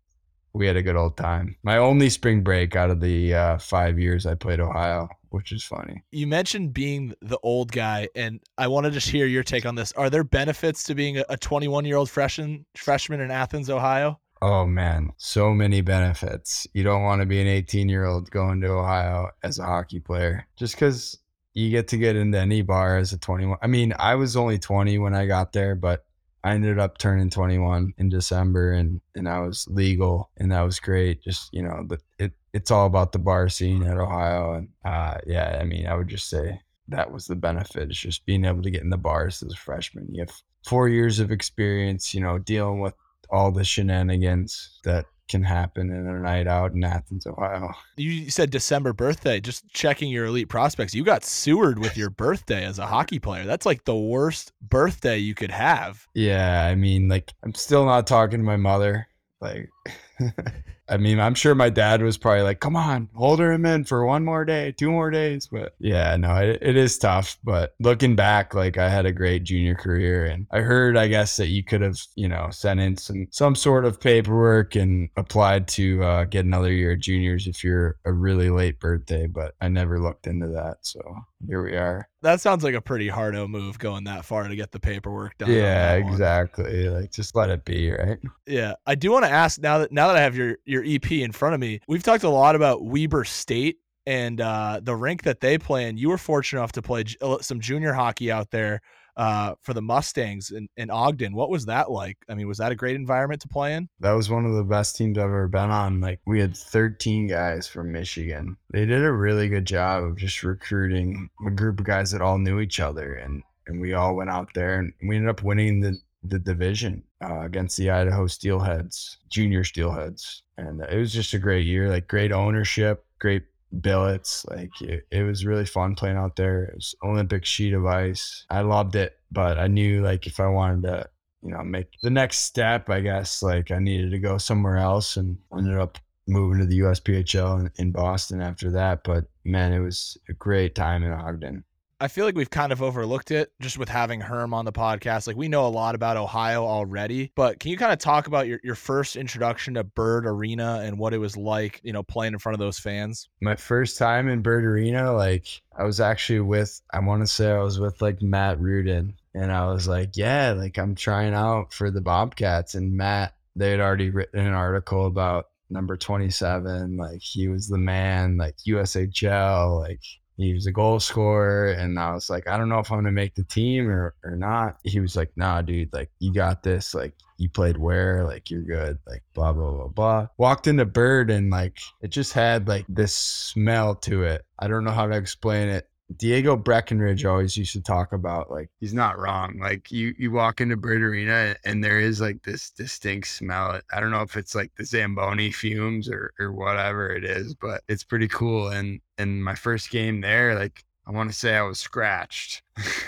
We had a good old time. My only spring break out of the uh, five years I played Ohio which is funny. You mentioned being the old guy, and I want to just hear your take on this. Are there benefits to being a 21 year old freshman freshman in Athens, Ohio? Oh man, so many benefits. You don't want to be an 18 year old going to Ohio as a hockey player just because you get to get into any bar as a 21. I mean, I was only 20 when I got there, but I ended up turning 21 in December and and I was legal and that was great. Just, you know, but it it's all about the bar scene at Ohio and uh yeah, I mean, I would just say that was the benefit. It's just being able to get in the bars as a freshman. You have 4 years of experience, you know, dealing with all the shenanigans that can happen in a night out in Athens, Ohio. You said December birthday. Just checking your elite prospects. You got sewered with your birthday as a hockey player. That's like the worst birthday you could have. Yeah, I mean, like I'm still not talking to my mother. Like I mean, I'm sure my dad was probably like, "Come on, hold him in for one more day, two more days." But yeah, no, it, it is tough. But looking back, like I had a great junior career, and I heard, I guess, that you could have, you know, sent in some some sort of paperwork and applied to uh, get another year of juniors if you're a really late birthday. But I never looked into that, so here we are. That sounds like a pretty hardo move going that far to get the paperwork done. Yeah, exactly. Like just let it be, right? Yeah, I do want to ask now that now that I have your your EP in front of me, we've talked a lot about Weber State and uh, the rink that they play in. You were fortunate enough to play uh, some junior hockey out there uh, for the Mustangs in, in Ogden. What was that like? I mean, was that a great environment to play in? That was one of the best teams I've ever been on. Like, we had 13 guys from Michigan. They did a really good job of just recruiting a group of guys that all knew each other. And, and we all went out there and we ended up winning the, the division uh, against the Idaho Steelheads, junior Steelheads. And it was just a great year, like great ownership, great billets. Like it, it was really fun playing out there. It was Olympic sheet of ice. I loved it, but I knew like if I wanted to, you know, make the next step, I guess like I needed to go somewhere else and ended up moving to the USPHL in, in Boston after that. But man, it was a great time in Ogden. I feel like we've kind of overlooked it just with having Herm on the podcast. Like we know a lot about Ohio already, but can you kind of talk about your, your first introduction to Bird Arena and what it was like, you know, playing in front of those fans? My first time in Bird Arena, like I was actually with, I want to say I was with like Matt Rudin and I was like, yeah, like I'm trying out for the Bobcats and Matt, they had already written an article about number 27 like he was the man like USHL like he was a goal scorer and i was like i don't know if i'm gonna make the team or, or not. He was like nah dude like you got this like you played where like you're good like blah blah blah blah. Walked into bird and like it just had like this smell to it. I don't know how to explain it Diego Breckenridge always used to talk about like he's not wrong. Like you you walk into Bird Arena and there is like this distinct smell. I don't know if it's like the Zamboni fumes or or whatever it is, but it's pretty cool. And and my first game there, like I want to say I was scratched.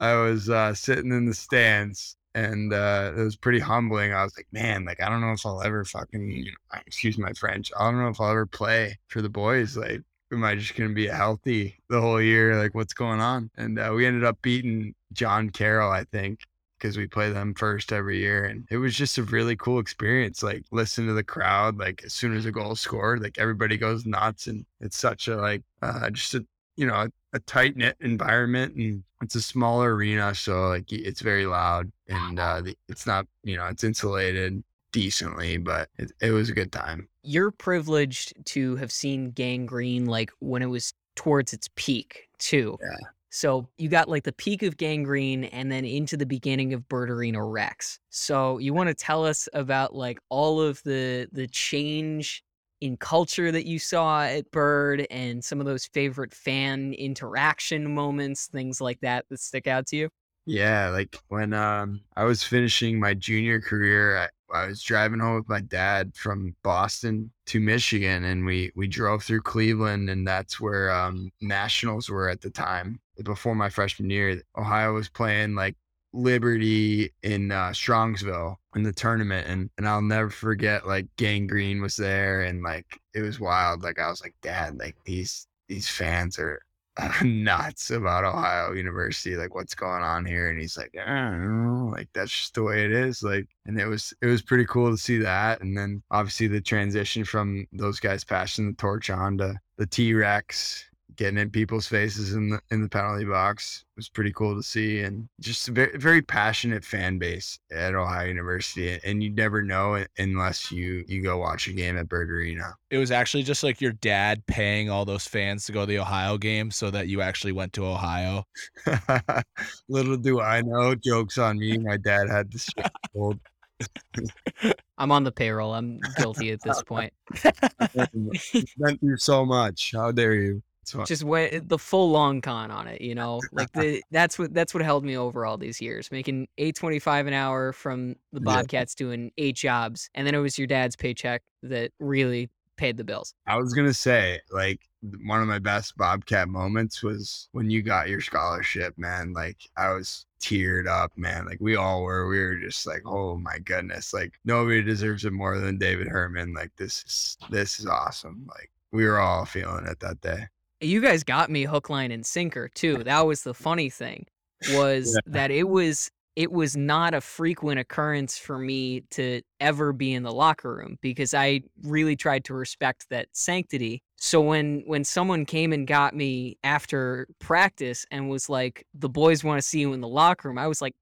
I was uh, sitting in the stands and uh, it was pretty humbling. I was like, man, like I don't know if I'll ever fucking, you know, excuse my French. I don't know if I'll ever play for the boys. Like am I just going to be healthy the whole year? Like, what's going on? And uh, we ended up beating John Carroll, I think, because we play them first every year. And it was just a really cool experience. Like, listen to the crowd. Like, as soon as a goal scored, like everybody goes nuts. And it's such a, like, uh, just a you know, a, a tight knit environment and it's a smaller arena. So like it's very loud and uh, the, it's not, you know, it's insulated decently, but it, it was a good time. You're privileged to have seen Gang Green like when it was towards its peak too. Yeah. So you got like the peak of Gang Green and then into the beginning of Bird Arena Rex. So you want to tell us about like all of the the change in culture that you saw at Bird and some of those favorite fan interaction moments, things like that that stick out to you? Yeah, like when um I was finishing my junior career, I, was driving home with my dad from Boston to Michigan, and we we drove through Cleveland, and that's where um nationals were at the time. Before my freshman year, Ohio was playing like Liberty in uh, Strongsville in the tournament, and and I'll never forget like Gang Green was there, and like it was wild. Like I was like, Dad, like these these fans are nuts about Ohio University, like what's going on here. And he's like, eh, I don't know, like that's just the way it is. Like, and it was it was pretty cool to see that. And then obviously the transition from those guys passing the torch on to the T Rex getting in people's faces in the in the penalty box was pretty cool to see and just a very, very passionate fan base at ohio university and you never know unless you you go watch a game at bird arena It was actually just like your dad paying all those fans to go to the Ohio game so that you actually went to Ohio. little do i know jokes on me my dad had this old I'm on the payroll. I'm guilty at this point. went through so much how dare you It's fine. Just went eh, the full long con on it, you know. Like the that's what that's what held me over all these years, making eight twenty five an hour from the Yeah. Bobcats doing eight jobs, and then it was your dad's paycheck that really paid the bills. I was gonna say, like, one of my best Bobcat moments was when you got your scholarship, man. Like, I was teared up, man. Like, we all were. We were just like, oh my goodness, like nobody deserves it more than David Herman. Like, this is this is awesome. Like, we were all feeling it that day. You guys got me hook, line, and sinker too. That was the funny thing, was that it was it was not a frequent occurrence for me to ever be in the locker room because I really tried to respect that sanctity. So when when someone came and got me after practice and was like, "The boys want to see you in the locker room," I was like.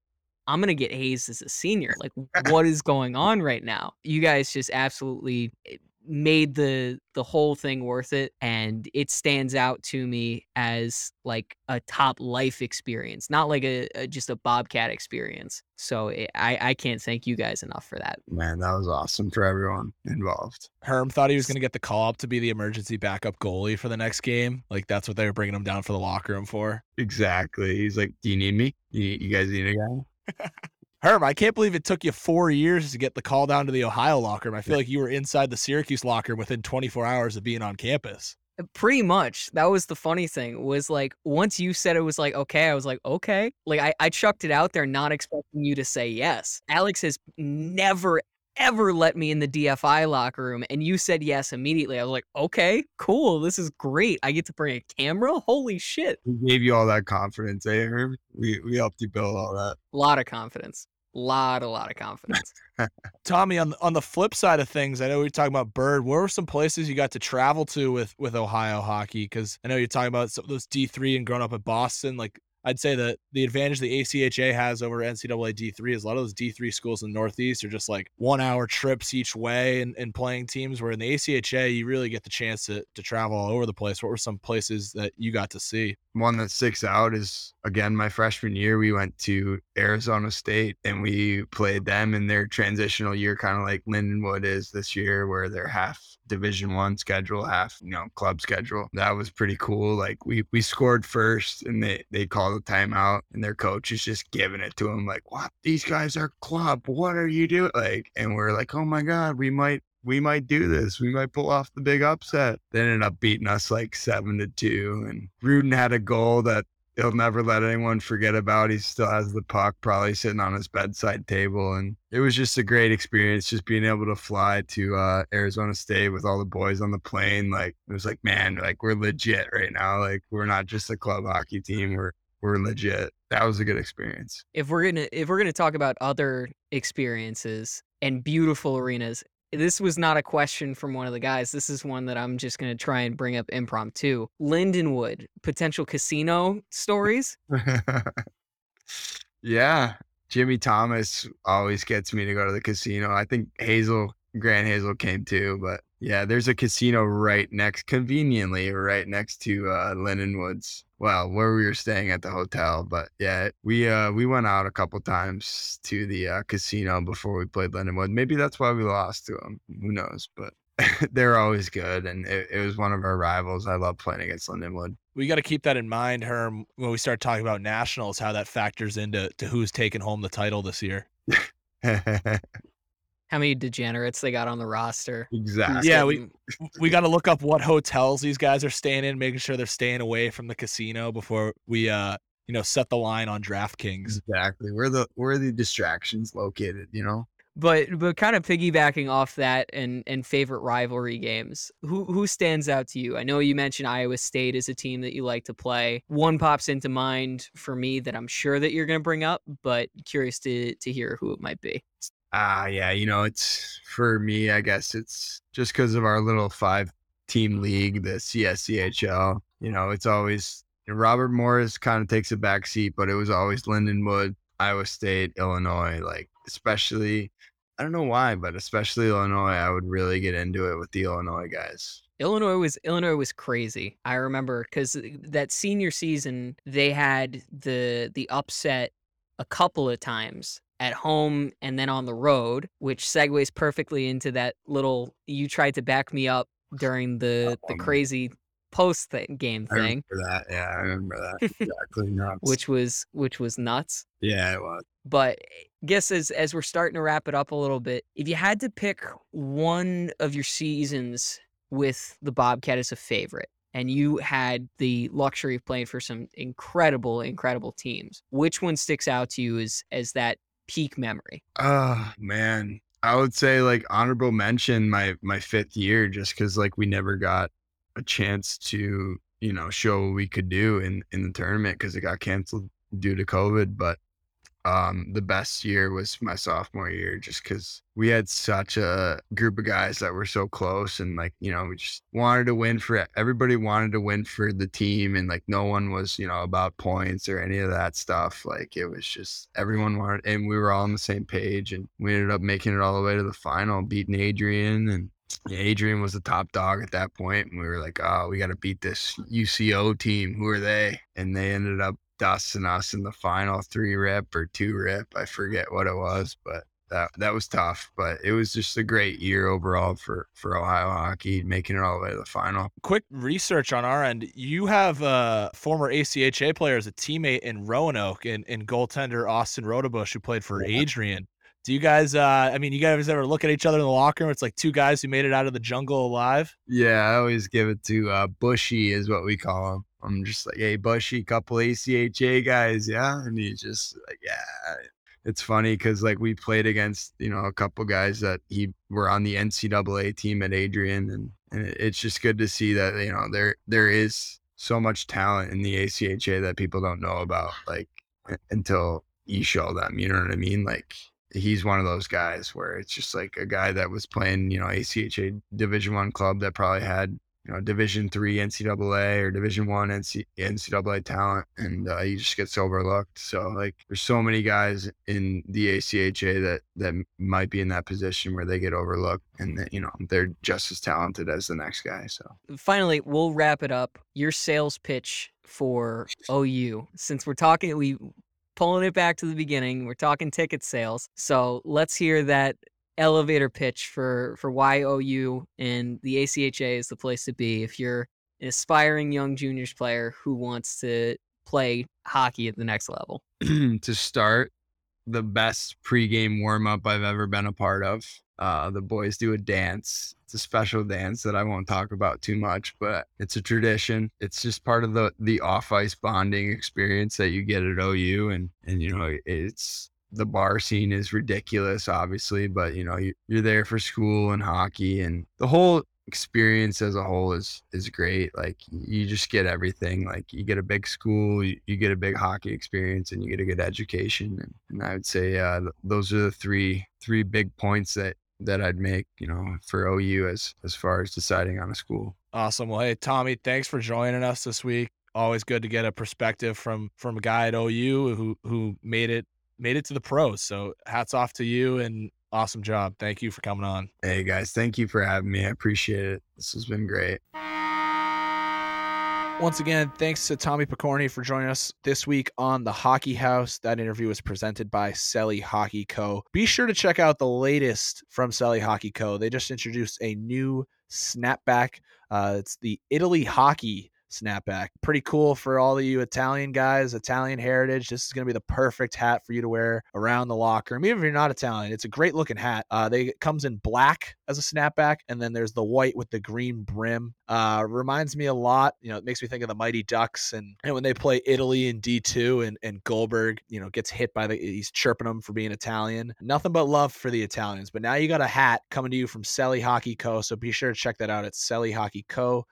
I'm gonna get hazed as a senior. Like, what is going on right now? You guys just absolutely made the the whole thing worth it and it stands out to me as like a top life experience not like a, a just a bobcat experience so it, i i can't thank you guys enough for that Man, that was awesome for everyone involved. Herm thought he was going to get the call up to be the emergency backup goalie for the next game. Like that's what they were bringing him down for the locker room for. Exactly. He's like, "Do you need me? You, you guys need a guy?" Herm, I can't believe it took you four years to get the call down to the Ohio locker room. I feel like you were inside the Syracuse locker room within 24 hours of being on campus. Uh, pretty much that was the funny thing was like once you said it was like okay i was like okay like i, I chucked it out there not expecting you to say yes alex has never ever let me in the dfi locker room and you said yes immediately i was like okay cool this is great i get to bring a camera holy shit We gave you all that confidence, eh? Herm? We we helped you build all that. A lot of confidence lot a lot of confidence Tommy, on the, on the flip side of things, I know we are talking about Bird. Where were some places you got to travel to with with Ohio hockey? Because I know you're talking about some of those D three and growing up in Boston. Like I'd say that the advantage the ACHA has over NCAA D three is a lot of those D three schools in the Northeast are just like one hour trips each way and, and playing teams. Where in the ACHA, you really get the chance to to travel all over the place. What were some places that you got to see? one that sticks out is again my freshman year we went to arizona state and we played them in their transitional year kind of like lindenwood is this year where they're half division one schedule half you know club schedule that was pretty cool like we we scored first and they they called a timeout and their coach is just giving it to them like what these guys are club what are you doing like and we're like oh my god we might we might do this. We might pull off the big upset. They ended up beating us like seven to two. And Rudin had a goal that he'll never let anyone forget about. He still has the puck probably sitting on his bedside table. And it was just a great experience just being able to fly to uh, Arizona State with all the boys on the plane. Like it was like, man, like we're legit right now. Like we're not just a club hockey team. We're we're legit. That was a good experience. if we're gonna if we're gonna talk about other experiences and beautiful arenas this was not a question from one of the guys. This is one that I'm just going to try and bring up impromptu. Lindenwood, potential casino stories. yeah, Jimmy Thomas always gets me to go to the casino. I think Hazel, Grant Hazel came too, but yeah, there's a casino right next, conveniently right next to uh, Lindenwoods. Well, where we were staying at the hotel, but yeah, we uh we went out a couple times to the uh, casino before we played Lindenwood. Maybe that's why we lost to them. Who knows? But they're always good, and it, it was one of our rivals. I love playing against Lindenwood. We got to keep that in mind, Herm, when we start talking about nationals, how that factors into to who's taking home the title this year. How many degenerates they got on the roster? exactly. Yeah, we- we got to look up what hotels these guys are staying in, making sure they're staying away from the casino before we, uh, you know, set the line on DraftKings. Exactly. Where the where are the distractions located, you know? But but kind of piggybacking off that and and favorite rivalry games. Who who stands out to you? I know you mentioned Iowa State as a team that you like to play. One pops into mind for me that I'm sure that you're going to bring up, but curious to to hear who it might be. Ah, yeah, you know, it's for me, I guess it's just because of our little five team league, the CSCHL. You know, it's always Robert Morris kind of takes a back seat, but it was always Lindenwood, Iowa State, Illinois, like especially I don't know why, but especially Illinois, I would really get into it with the Illinois guys. Illinois was Illinois was crazy. I remember because that senior season they had the the upset a couple of times at home and then on the road, which segues perfectly into that little you tried to back me up during the the Um, crazy post thing, game I thing, remember that. Yeah, I remember that. Exactly. nuts. which was which was nuts. yeah, it was. But guess as as we're starting to wrap it up a little bit, if you had to pick one of your seasons with the Bobcat as a favorite, and you had the luxury of playing for some incredible, incredible teams, which one sticks out to you as as that peak memory? Oh man, I would say like honorable mention my my fifth year, just because like we never got a chance to you know show what we could do in in the tournament because it got canceled due to COVID. But um, the best year was my sophomore year, just because we had such a group of guys that were so close, and like you know we just wanted to win for everybody wanted to win for the team, and like no one was you know about points or any of that stuff. Like it was just everyone wanted, and we were all on the same page, and we ended up making it all the way to the final, beating Adrian, and yeah, Adrian was the top dog at that point, and we were like, oh, we got to beat this UCO team. Who are they? And they ended up dusting us in the final three rip or two rip. I forget what it was, but that that was tough. But it was just a great year overall for for Ohio hockey, making it all the way to the final. Quick research on our end. You have a former ACHA player as a teammate in Roanoke and, and goaltender Austin Rodebush, who played for Yeah. Adrian. Do you guys, uh, I mean, you guys ever look at each other in the locker room? It's like two guys who made it out of the jungle alive. Yeah, I always give it to uh, Bushy, is what we call him. I'm just like, hey, Bushy, couple ACHA guys, yeah, and he's just like, yeah. It's funny because like we played against you know a couple guys that he were on the NCAA team at Adrian, and, and it's just good to see that you know there there is so much talent in the ACHA that people don't know about, like until you show them. You know what I mean? Like he's one of those guys where it's just like a guy that was playing, you know, ACHA Division One club that probably had, you know, Division Three NCAA or Division One NC, NCAA talent, and uh, he just gets overlooked. So like, there's so many guys in the ACHA that that might be in that position where they get overlooked, and that, you know they're just as talented as the next guy. So Finally, we'll wrap it up. Your sales pitch for OU, since we're talking, we pulling it back to the beginning. We're talking ticket sales, so let's hear that elevator pitch for for why OU and the ACHA is the place to be if you're an aspiring young juniors player who wants to play hockey at the next level. to start, the best pregame warm up I've ever been a part of. Uh, the boys do a dance. It's a special dance that I won't talk about too much, but it's a tradition. It's just part of the the off ice bonding experience that you get at OU, and and you know it's the bar scene is ridiculous, obviously, but you know you, you're there for school and hockey, and the whole experience as a whole is is great like you just get everything like you get a big school you, you get a big hockey experience and you get a good education and, and i would say uh, th- those are the three three big points that that I'd make, you know, for OU as as far as deciding on a school. Awesome. Well, hey Tommy, thanks for joining us this week. Always good to get a perspective from from a guy at OU who who made it made it to the pros. So hats off to you and awesome job. Thank you for coming on. Hey guys, thank you for having me. I appreciate it. This has been great. Once again, thanks to Tommy Pokorney for joining us this week on the Hockey House. That interview was presented by Selly Hockey Co. Be sure to check out the latest from Selly Hockey Co. They just introduced a new snapback. Uh, it's the Italy Hockey snapback. Pretty cool for all of you Italian guys, Italian heritage. This is going to be the perfect hat for you to wear around the locker room. Even if you're not Italian, it's a great looking hat. Uh, they it comes in black as a snapback, and then there's the white with the green brim. Uh, reminds me a lot. You know, it makes me think of the Mighty Ducks and, and when they play Italy in D2 and, and Goldberg, you know, gets hit by the, he's chirping them for being Italian. Nothing but love for the Italians. But now you got a hat coming to you from Selly Hockey Co. So be sure to check that out at Selly Hockey Co.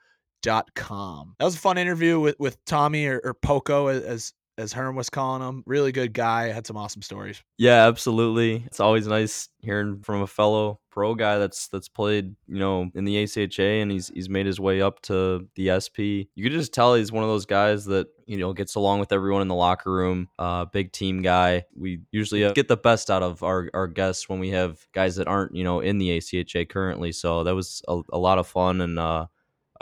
That was a fun interview with with Tommy or, or Poko as as Herm was calling him. Really good guy. Had some awesome stories. Yeah, absolutely. It's always nice hearing from a fellow pro guy that's that's played, you know, in the ACHA and he's he's made his way up to the SP. You could just tell he's one of those guys that you know gets along with everyone in the locker room. Uh, big team guy. We usually uh, get the best out of our our guests when we have guys that aren't you know in the ACHA currently. So that was a, a lot of fun and. uh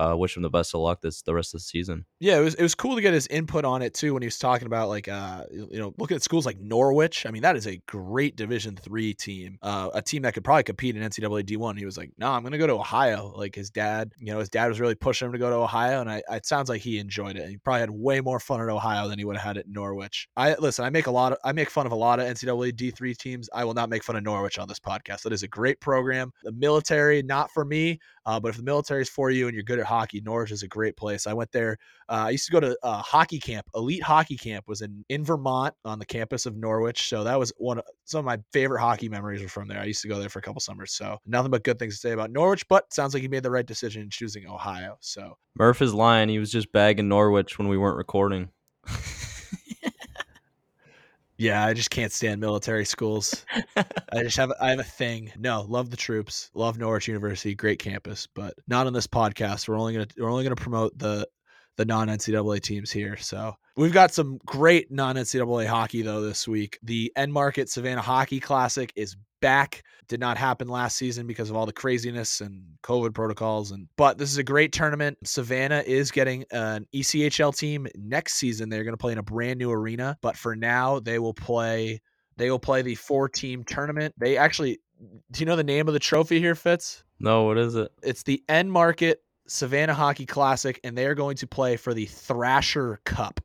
uh, wish him the best of luck this the rest of the season. Yeah, it was it was cool to get his input on it too when he was talking about like uh you know looking at schools like Norwich. I mean that is a great Division three team, uh, a team that could probably compete in NCAA D one. He was like, no, I'm gonna go to Ohio. Like his dad, you know, his dad was really pushing him to go to Ohio, and I it sounds like he enjoyed it. He probably had way more fun at Ohio than he would have had at Norwich. I listen, I make a lot of I make fun of a lot of NCAA D three teams. I will not make fun of Norwich on this podcast. That is a great program. The military, not for me. Uh, but if the military is for you and you're good at hockey, Norwich is a great place. I went there. Uh, I used to go to uh, hockey camp. Elite hockey camp was in in Vermont on the campus of Norwich. So that was one of some of my favorite hockey memories were from there. I used to go there for a couple summers. So nothing but good things to say about Norwich. But sounds like he made the right decision in choosing Ohio. So Murph is lying. He was just bagging Norwich when we weren't recording. Yeah, I just can't stand military schools. I just have I have a thing. No, love the troops, love Norwich University, great campus, but not on this podcast. We're only gonna we're only gonna promote the the non NCAA teams here. So we've got some great non NCAA hockey though this week. The Enmarket Savannah Hockey Classic is back. Did not happen last season because of all the craziness and COVID protocols. And but this is a great tournament. Savannah is getting an ECHL team next season. They're going to play in a brand new arena. But for now, they will play. They will play the four team tournament. They actually. Do you know the name of the trophy here, Fitz? No, what is it? It's the Enmarket Savannah Hockey Classic, and they are going to play for the Thrasher Cup.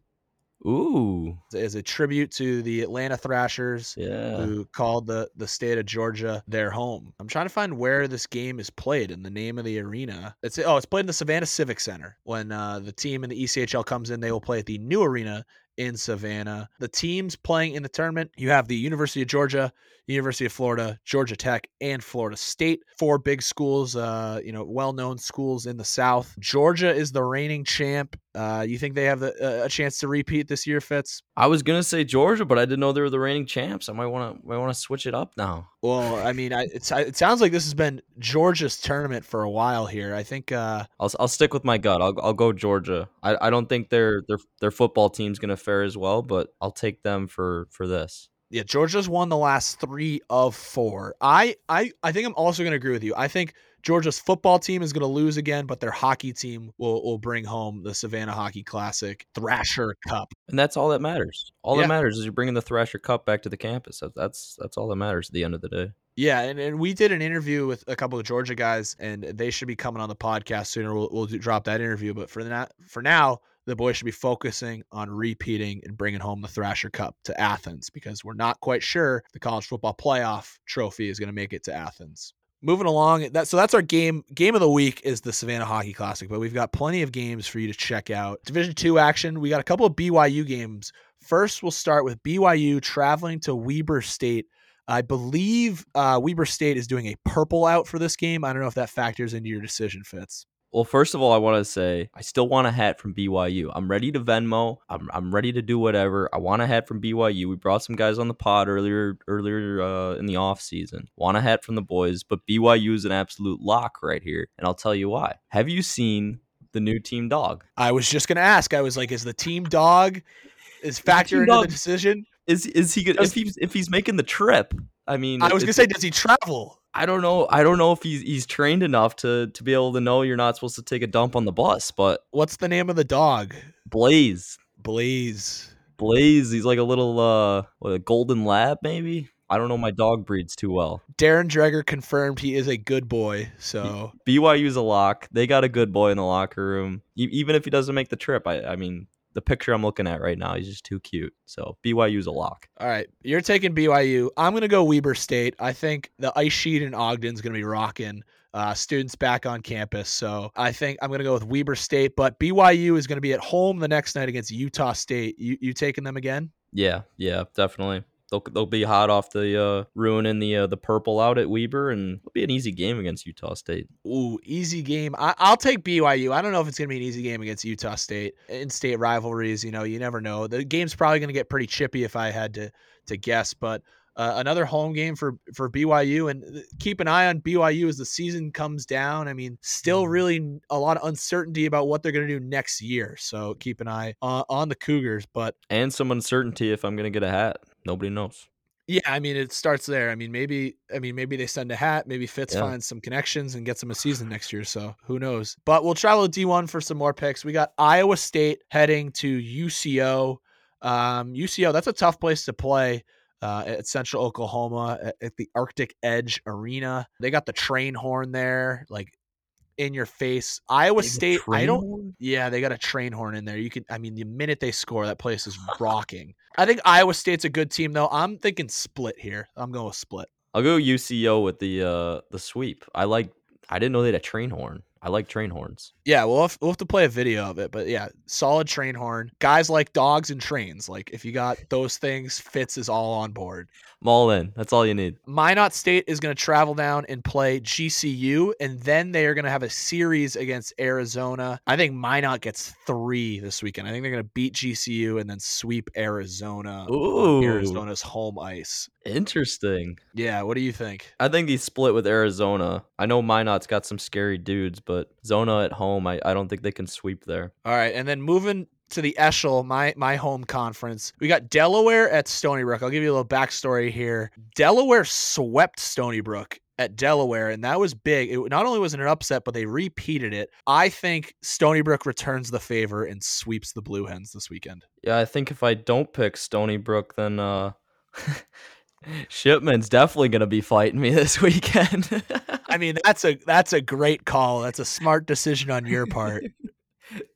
Ooh, as a tribute to the Atlanta Thrashers, yeah. who called the the state of Georgia their home. I'm trying to find where this game is played and the name of the arena. It's oh, it's played in the Savannah Civic Center. When uh, the team in the ECHL comes in, they will play at the new arena in Savannah. The teams playing in the tournament, you have the University of Georgia, University of Florida, Georgia Tech, and Florida State. Four big schools, uh, you know, well-known schools in the South. Georgia is the reigning champ. Uh, you think they have the, uh, a chance to repeat this year, Fitz? I was gonna say Georgia, but I didn't know they were the reigning champs. I might want to might want to switch it up now. Well, I mean, I, it's, it sounds like this has been Georgia's tournament for a while here. I think uh, I'll I'll stick with my gut. I'll I'll go Georgia. I, I don't think their their their football team's gonna fare as well, but I'll take them for for this. Yeah, Georgia's won the last three of four. I I I think I'm also going to agree with you. I think Georgia's football team is going to lose again, but their hockey team will will bring home the Savannah Hockey Classic Thrasher Cup. And that's all that matters. All Yeah. that matters is you're bringing the Thrasher Cup back to the campus. That- That's that's all that matters at the end of the day. Yeah, and, and we did an interview with a couple of Georgia guys, and they should be coming on the podcast sooner. We'll, we'll do, drop that interview, but for the for now, the boys should be focusing on repeating and bringing home the Thrasher Cup to Athens because we're not quite sure the college football playoff trophy is going to make it to Athens. Moving along, that so that's our game. Game of the week is the Savannah Hockey Classic, but we've got plenty of games for you to check out. Division two action. We got a couple of BYU games. First, we'll start with BYU traveling to Weber State. I believe uh, Weber State is doing a purple out for this game. I don't know if that factors into your decision, Fitz. Well, first of all, I want to say I still want a hat from BYU. I'm ready to Venmo. I'm, I'm ready to do whatever. I want a hat from BYU. We brought some guys on the pod earlier earlier uh, in the off season. Want a hat from the boys, but BYU is an absolute lock right here, and I'll tell you why. Have you seen the new team dog? I was just gonna ask. I was like, is the team dog is factor into dog- the decision? Is is he good if he's if he's making the trip? I mean, I was gonna say, does he travel? I don't know. I don't know if he's he's trained enough to to be able to know you're not supposed to take a dump on the bus. But What's the name of the dog? Blaze, Blaze. Blaze, he's like a little uh, what, a golden lab maybe. I don't know my dog breeds too well. Darren Dreger confirmed he is a good boy. So BYU's a lock. They got a good boy in the locker room. E- even if he doesn't make the trip, I I mean the picture I'm looking at right now, he's just too cute. So BYU's a lock. all right, you're taking BYU. I'm gonna go Weber State. I think the ice sheet in Ogden's gonna be rocking. Uh, students back on campus, so I think I'm gonna go with Weber State. But BYU is gonna be at home the next night against Utah State. You you taking them again? Yeah, yeah, definitely. They'll, they'll be hot off the uh, ruining the uh, the purple out at Weber, and it'll be an easy game against Utah State. Ooh, easy game. I, I'll take BYU. I don't know if it's going to be an easy game against Utah State. In state rivalries, you know, you never know. The game's probably going to get pretty chippy if I had to to guess. But uh, another home game for for BYU, and uh, keep an eye on BYU as the season comes down. I mean, still really a lot of uncertainty about what they're going to do next year. So keep an eye on, on the Cougars. But And some uncertainty if I'm gonna get a hat. Nobody knows. Yeah, I mean it starts there. I mean maybe I mean maybe they send a hat, maybe Fitz Yeah. finds some connections and gets him a season next year, so who knows. But we'll travel to D1 for some more picks. We got Iowa State heading to UCO. Um UCO, that's a tough place to play. Uh, at Central Oklahoma at, at the Arctic Edge Arena. They got the train horn there, like in your face. Iowa State, I don't yeah, they got a train horn in there. You can, I mean, the minute they score, that place is rocking. I think Iowa State's a good team, though. I'm thinking split here. I'm going with split. I'll go UCO with the uh the sweep. I like. I didn't know they had a train horn. I like train horns. Yeah, we'll have, we'll have to play a video of it, but yeah, solid train horn. Guys like dogs and trains. Like if you got those things, Fitz is all on board. I'm all in. That's all you need. Minot State is going to travel down and play GCU, and then they are going to have a series against Arizona. I think Minot gets three this weekend. I think they're going to beat GCU and then sweep Arizona. on Ooh. Arizona's home ice. Interesting. Yeah, what do you think? I think he's split with Arizona. I know Minot's got some scary dudes, but Zona at home, I, I don't think they can sweep there. All right, and then moving to the ESCHL, my my home conference, we got Delaware at Stony Brook. I'll give you a little backstory here. Delaware swept Stony Brook at Delaware, and that was big. It not only was it an upset, but they repeated it. I think Stony Brook returns the favor and sweeps the Blue Hens this weekend. Yeah, I think if I don't pick Stony Brook, then uh Shipman's definitely gonna be fighting me this weekend. I mean, that's a that's a great call. That's a smart decision on your part.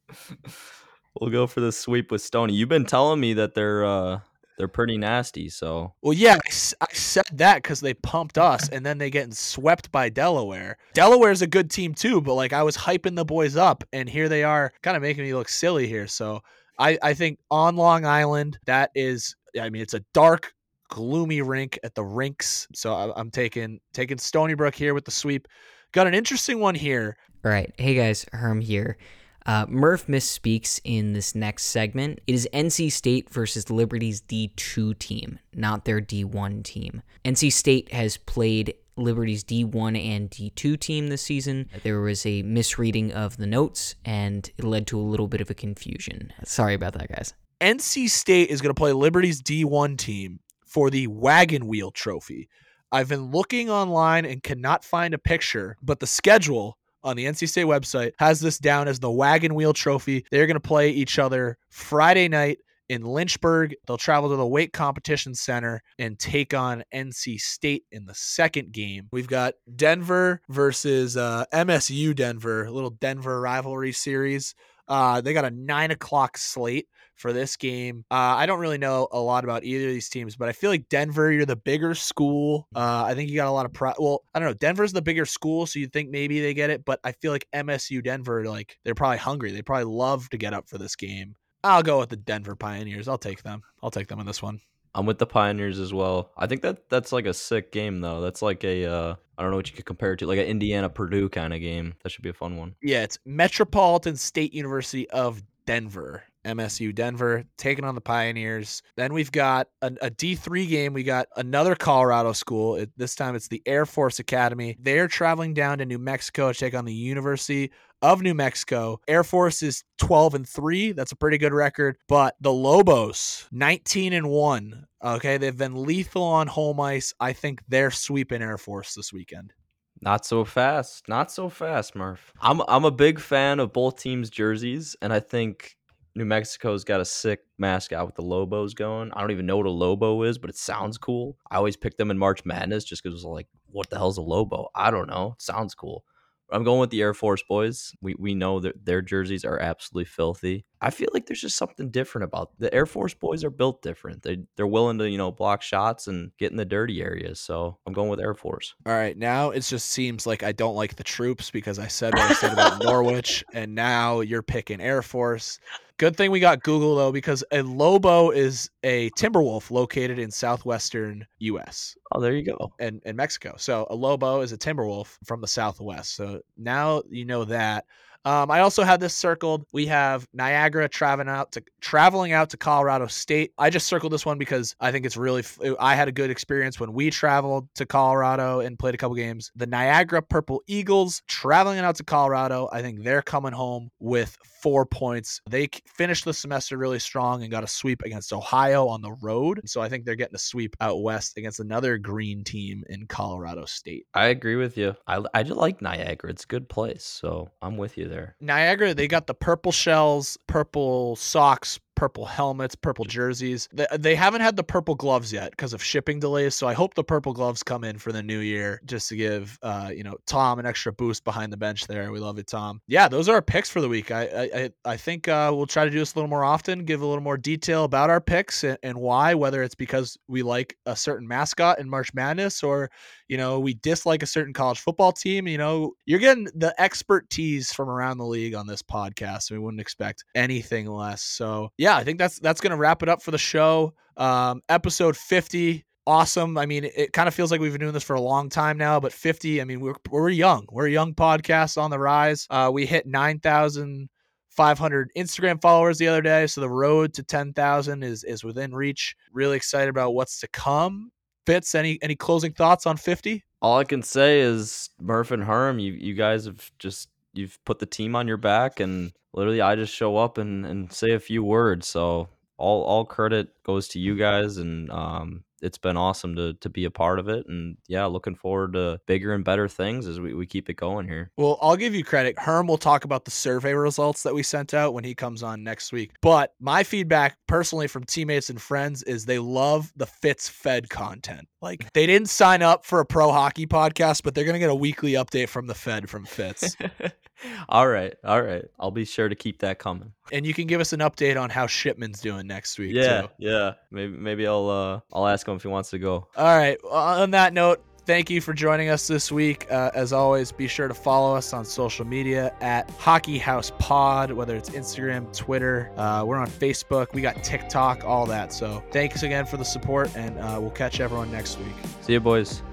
we'll go for the sweep with Stony. You've been telling me that they're uh they're pretty nasty, so Well, yeah, I said that because they pumped us, and then they getting swept by Delaware. Delaware's a good team too, but like I was hyping the boys up, and here they are, kind of making me look silly here. So I, I think on Long Island, that is, I mean, it's a dark, gloomy rink at the rinks. So I, I'm taking taking Stony Brook here with the sweep. Got an interesting one here. All right. Hey guys, Herm here. Uh, Murph misspeaks in this next segment. It is NC State versus Liberty's D2 team, not their D1 team. NC State has played Liberty's D1 and D2 team this season. There was a misreading of the notes and it led to a little bit of a confusion. Sorry about that, guys. NC State is going to play Liberty's D1 team for the Wagon Wheel Trophy. I've been looking online and cannot find a picture, but the schedule on the NC State website has this down as the Wagon Wheel Trophy. They're going to play each other Friday night in Lynchburg. They'll travel to the Weight Competition Center and take on NC State in the second game. We've got Denver versus uh, MSU Denver, a little Denver rivalry series. Uh, they got a nine o'clock slate for this game. Uh, I don't really know a lot about either of these teams, but I feel like Denver, you're the bigger school. Uh, I think you got a lot of pro. Well, I don't know. Denver's the bigger school, so you think maybe they get it, but I feel like MSU Denver, like they're probably hungry. They probably love to get up for this game. I'll go with the Denver Pioneers. I'll take them. I'll take them in this one. I'm with the Pioneers as well. I think that that's like a sick game though. That's like a uh I don't know what you could compare it to, like an Indiana Purdue kind of game. That should be a fun one. Yeah, it's Metropolitan State University of Denver. MSU Denver taking on the Pioneers. Then we've got a a D3 game. We got another Colorado school. It, this time it's the Air Force Academy. They're traveling down to New Mexico to take on the University of New Mexico. Air Force is 12 and 3. That's a pretty good record. But the Lobos, 19 and 1. Okay, they've been lethal on home ice. I think they're sweeping Air Force this weekend. Not so fast. Not so fast, Murph. I'm I'm a big fan of both teams' jerseys, and I think New Mexico's got a sick mascot with the Lobos going. I don't even know what a Lobo is, but it sounds cool. I always pick them in March Madness just because it was like, what the hell's a Lobo? I don't know. It sounds cool. I'm going with the Air Force boys. We we know that their jerseys are absolutely filthy. I feel like there's just something different about the Air Force mm-hmm. boys are built different. They they're willing to, you know, block shots and get in the dirty areas. So I'm going with Air Force. All right, now it just seems like I don't like the troops because I said what I said about Norwich, and now you're picking Air Force. Good thing we got Google though, because a Lobo is a Timberwolf located in southwestern U.S. Oh, there you go. and, in Mexico. So a Lobo is a Timberwolf from the southwest. So now you know that. Um, I also had this circled. We have Niagara traveling out to traveling out to Colorado State. I just circled this one because I think it's really. I had a good experience when we traveled to Colorado and played a couple games. The Niagara Purple Eagles traveling out to Colorado. I think they're coming home with four points. They finished the semester really strong and got a sweep against Ohio on the road. So I think they're getting a sweep out west against another green team in Colorado State. I agree with you. I I just like Niagara. It's a good place. So I'm with you there. Niagara, they got the purple shells, purple socks, purple helmets, purple jerseys. They, they haven't had the purple gloves yet because of shipping delays. So I hope the purple gloves come in for the new year just to give, uh, you know, Tom an extra boost behind the bench there. We love it, Tom. Yeah, those are our picks for the week. I I, I- think uh, we'll try to do this a little more often, give a little more detail about our picks and, and why, whether it's because we like a certain mascot in March Madness or you know, we dislike a certain college football team. You know, you're getting the expertise from around the league on this podcast. We wouldn't expect anything less. So yeah, I think that's that's gonna wrap it up for the show. Um, episode 50. Awesome. I mean, it, it kind of feels like we've been doing this for a long time now, but 50, I mean, we're, we're young. We're a young podcast on the rise. Uh, we hit 9,500 Instagram followers the other day. So the road to 10,000 is, is within reach. Really excited about what's to come. Fitz, any any closing thoughts on 50? All I can say is Murph and Herm, you you guys have just you've put the team on your back and literally I just show up and, and say a few words. So all all credit goes to you guys and um it's been awesome to to be a part of it and yeah, looking forward to bigger and better things as we, we keep it going here. Well, I'll give you credit. Herm will talk about the survey results that we sent out when he comes on next week. But my feedback personally from teammates and friends is they love the Fitz Fed content. Like they didn't sign up for a pro hockey podcast, but they're gonna get a weekly update from the Fed from Fitz. all right, all right. I'll be sure to keep that coming. and you can give us an update on how Shipman's doing next week. Yeah, Too. yeah. Maybe maybe I'll uh I'll ask him if he wants to go. All right. well, On that note, thank you for joining us this week. Uh, as always, be sure to follow us on social media at Hockey House Pod, whether it's Instagram, Twitter. Uh, we're on Facebook. We got TikTok, all that. So thanks again for the support, and uh, we'll catch everyone next week. See you boys.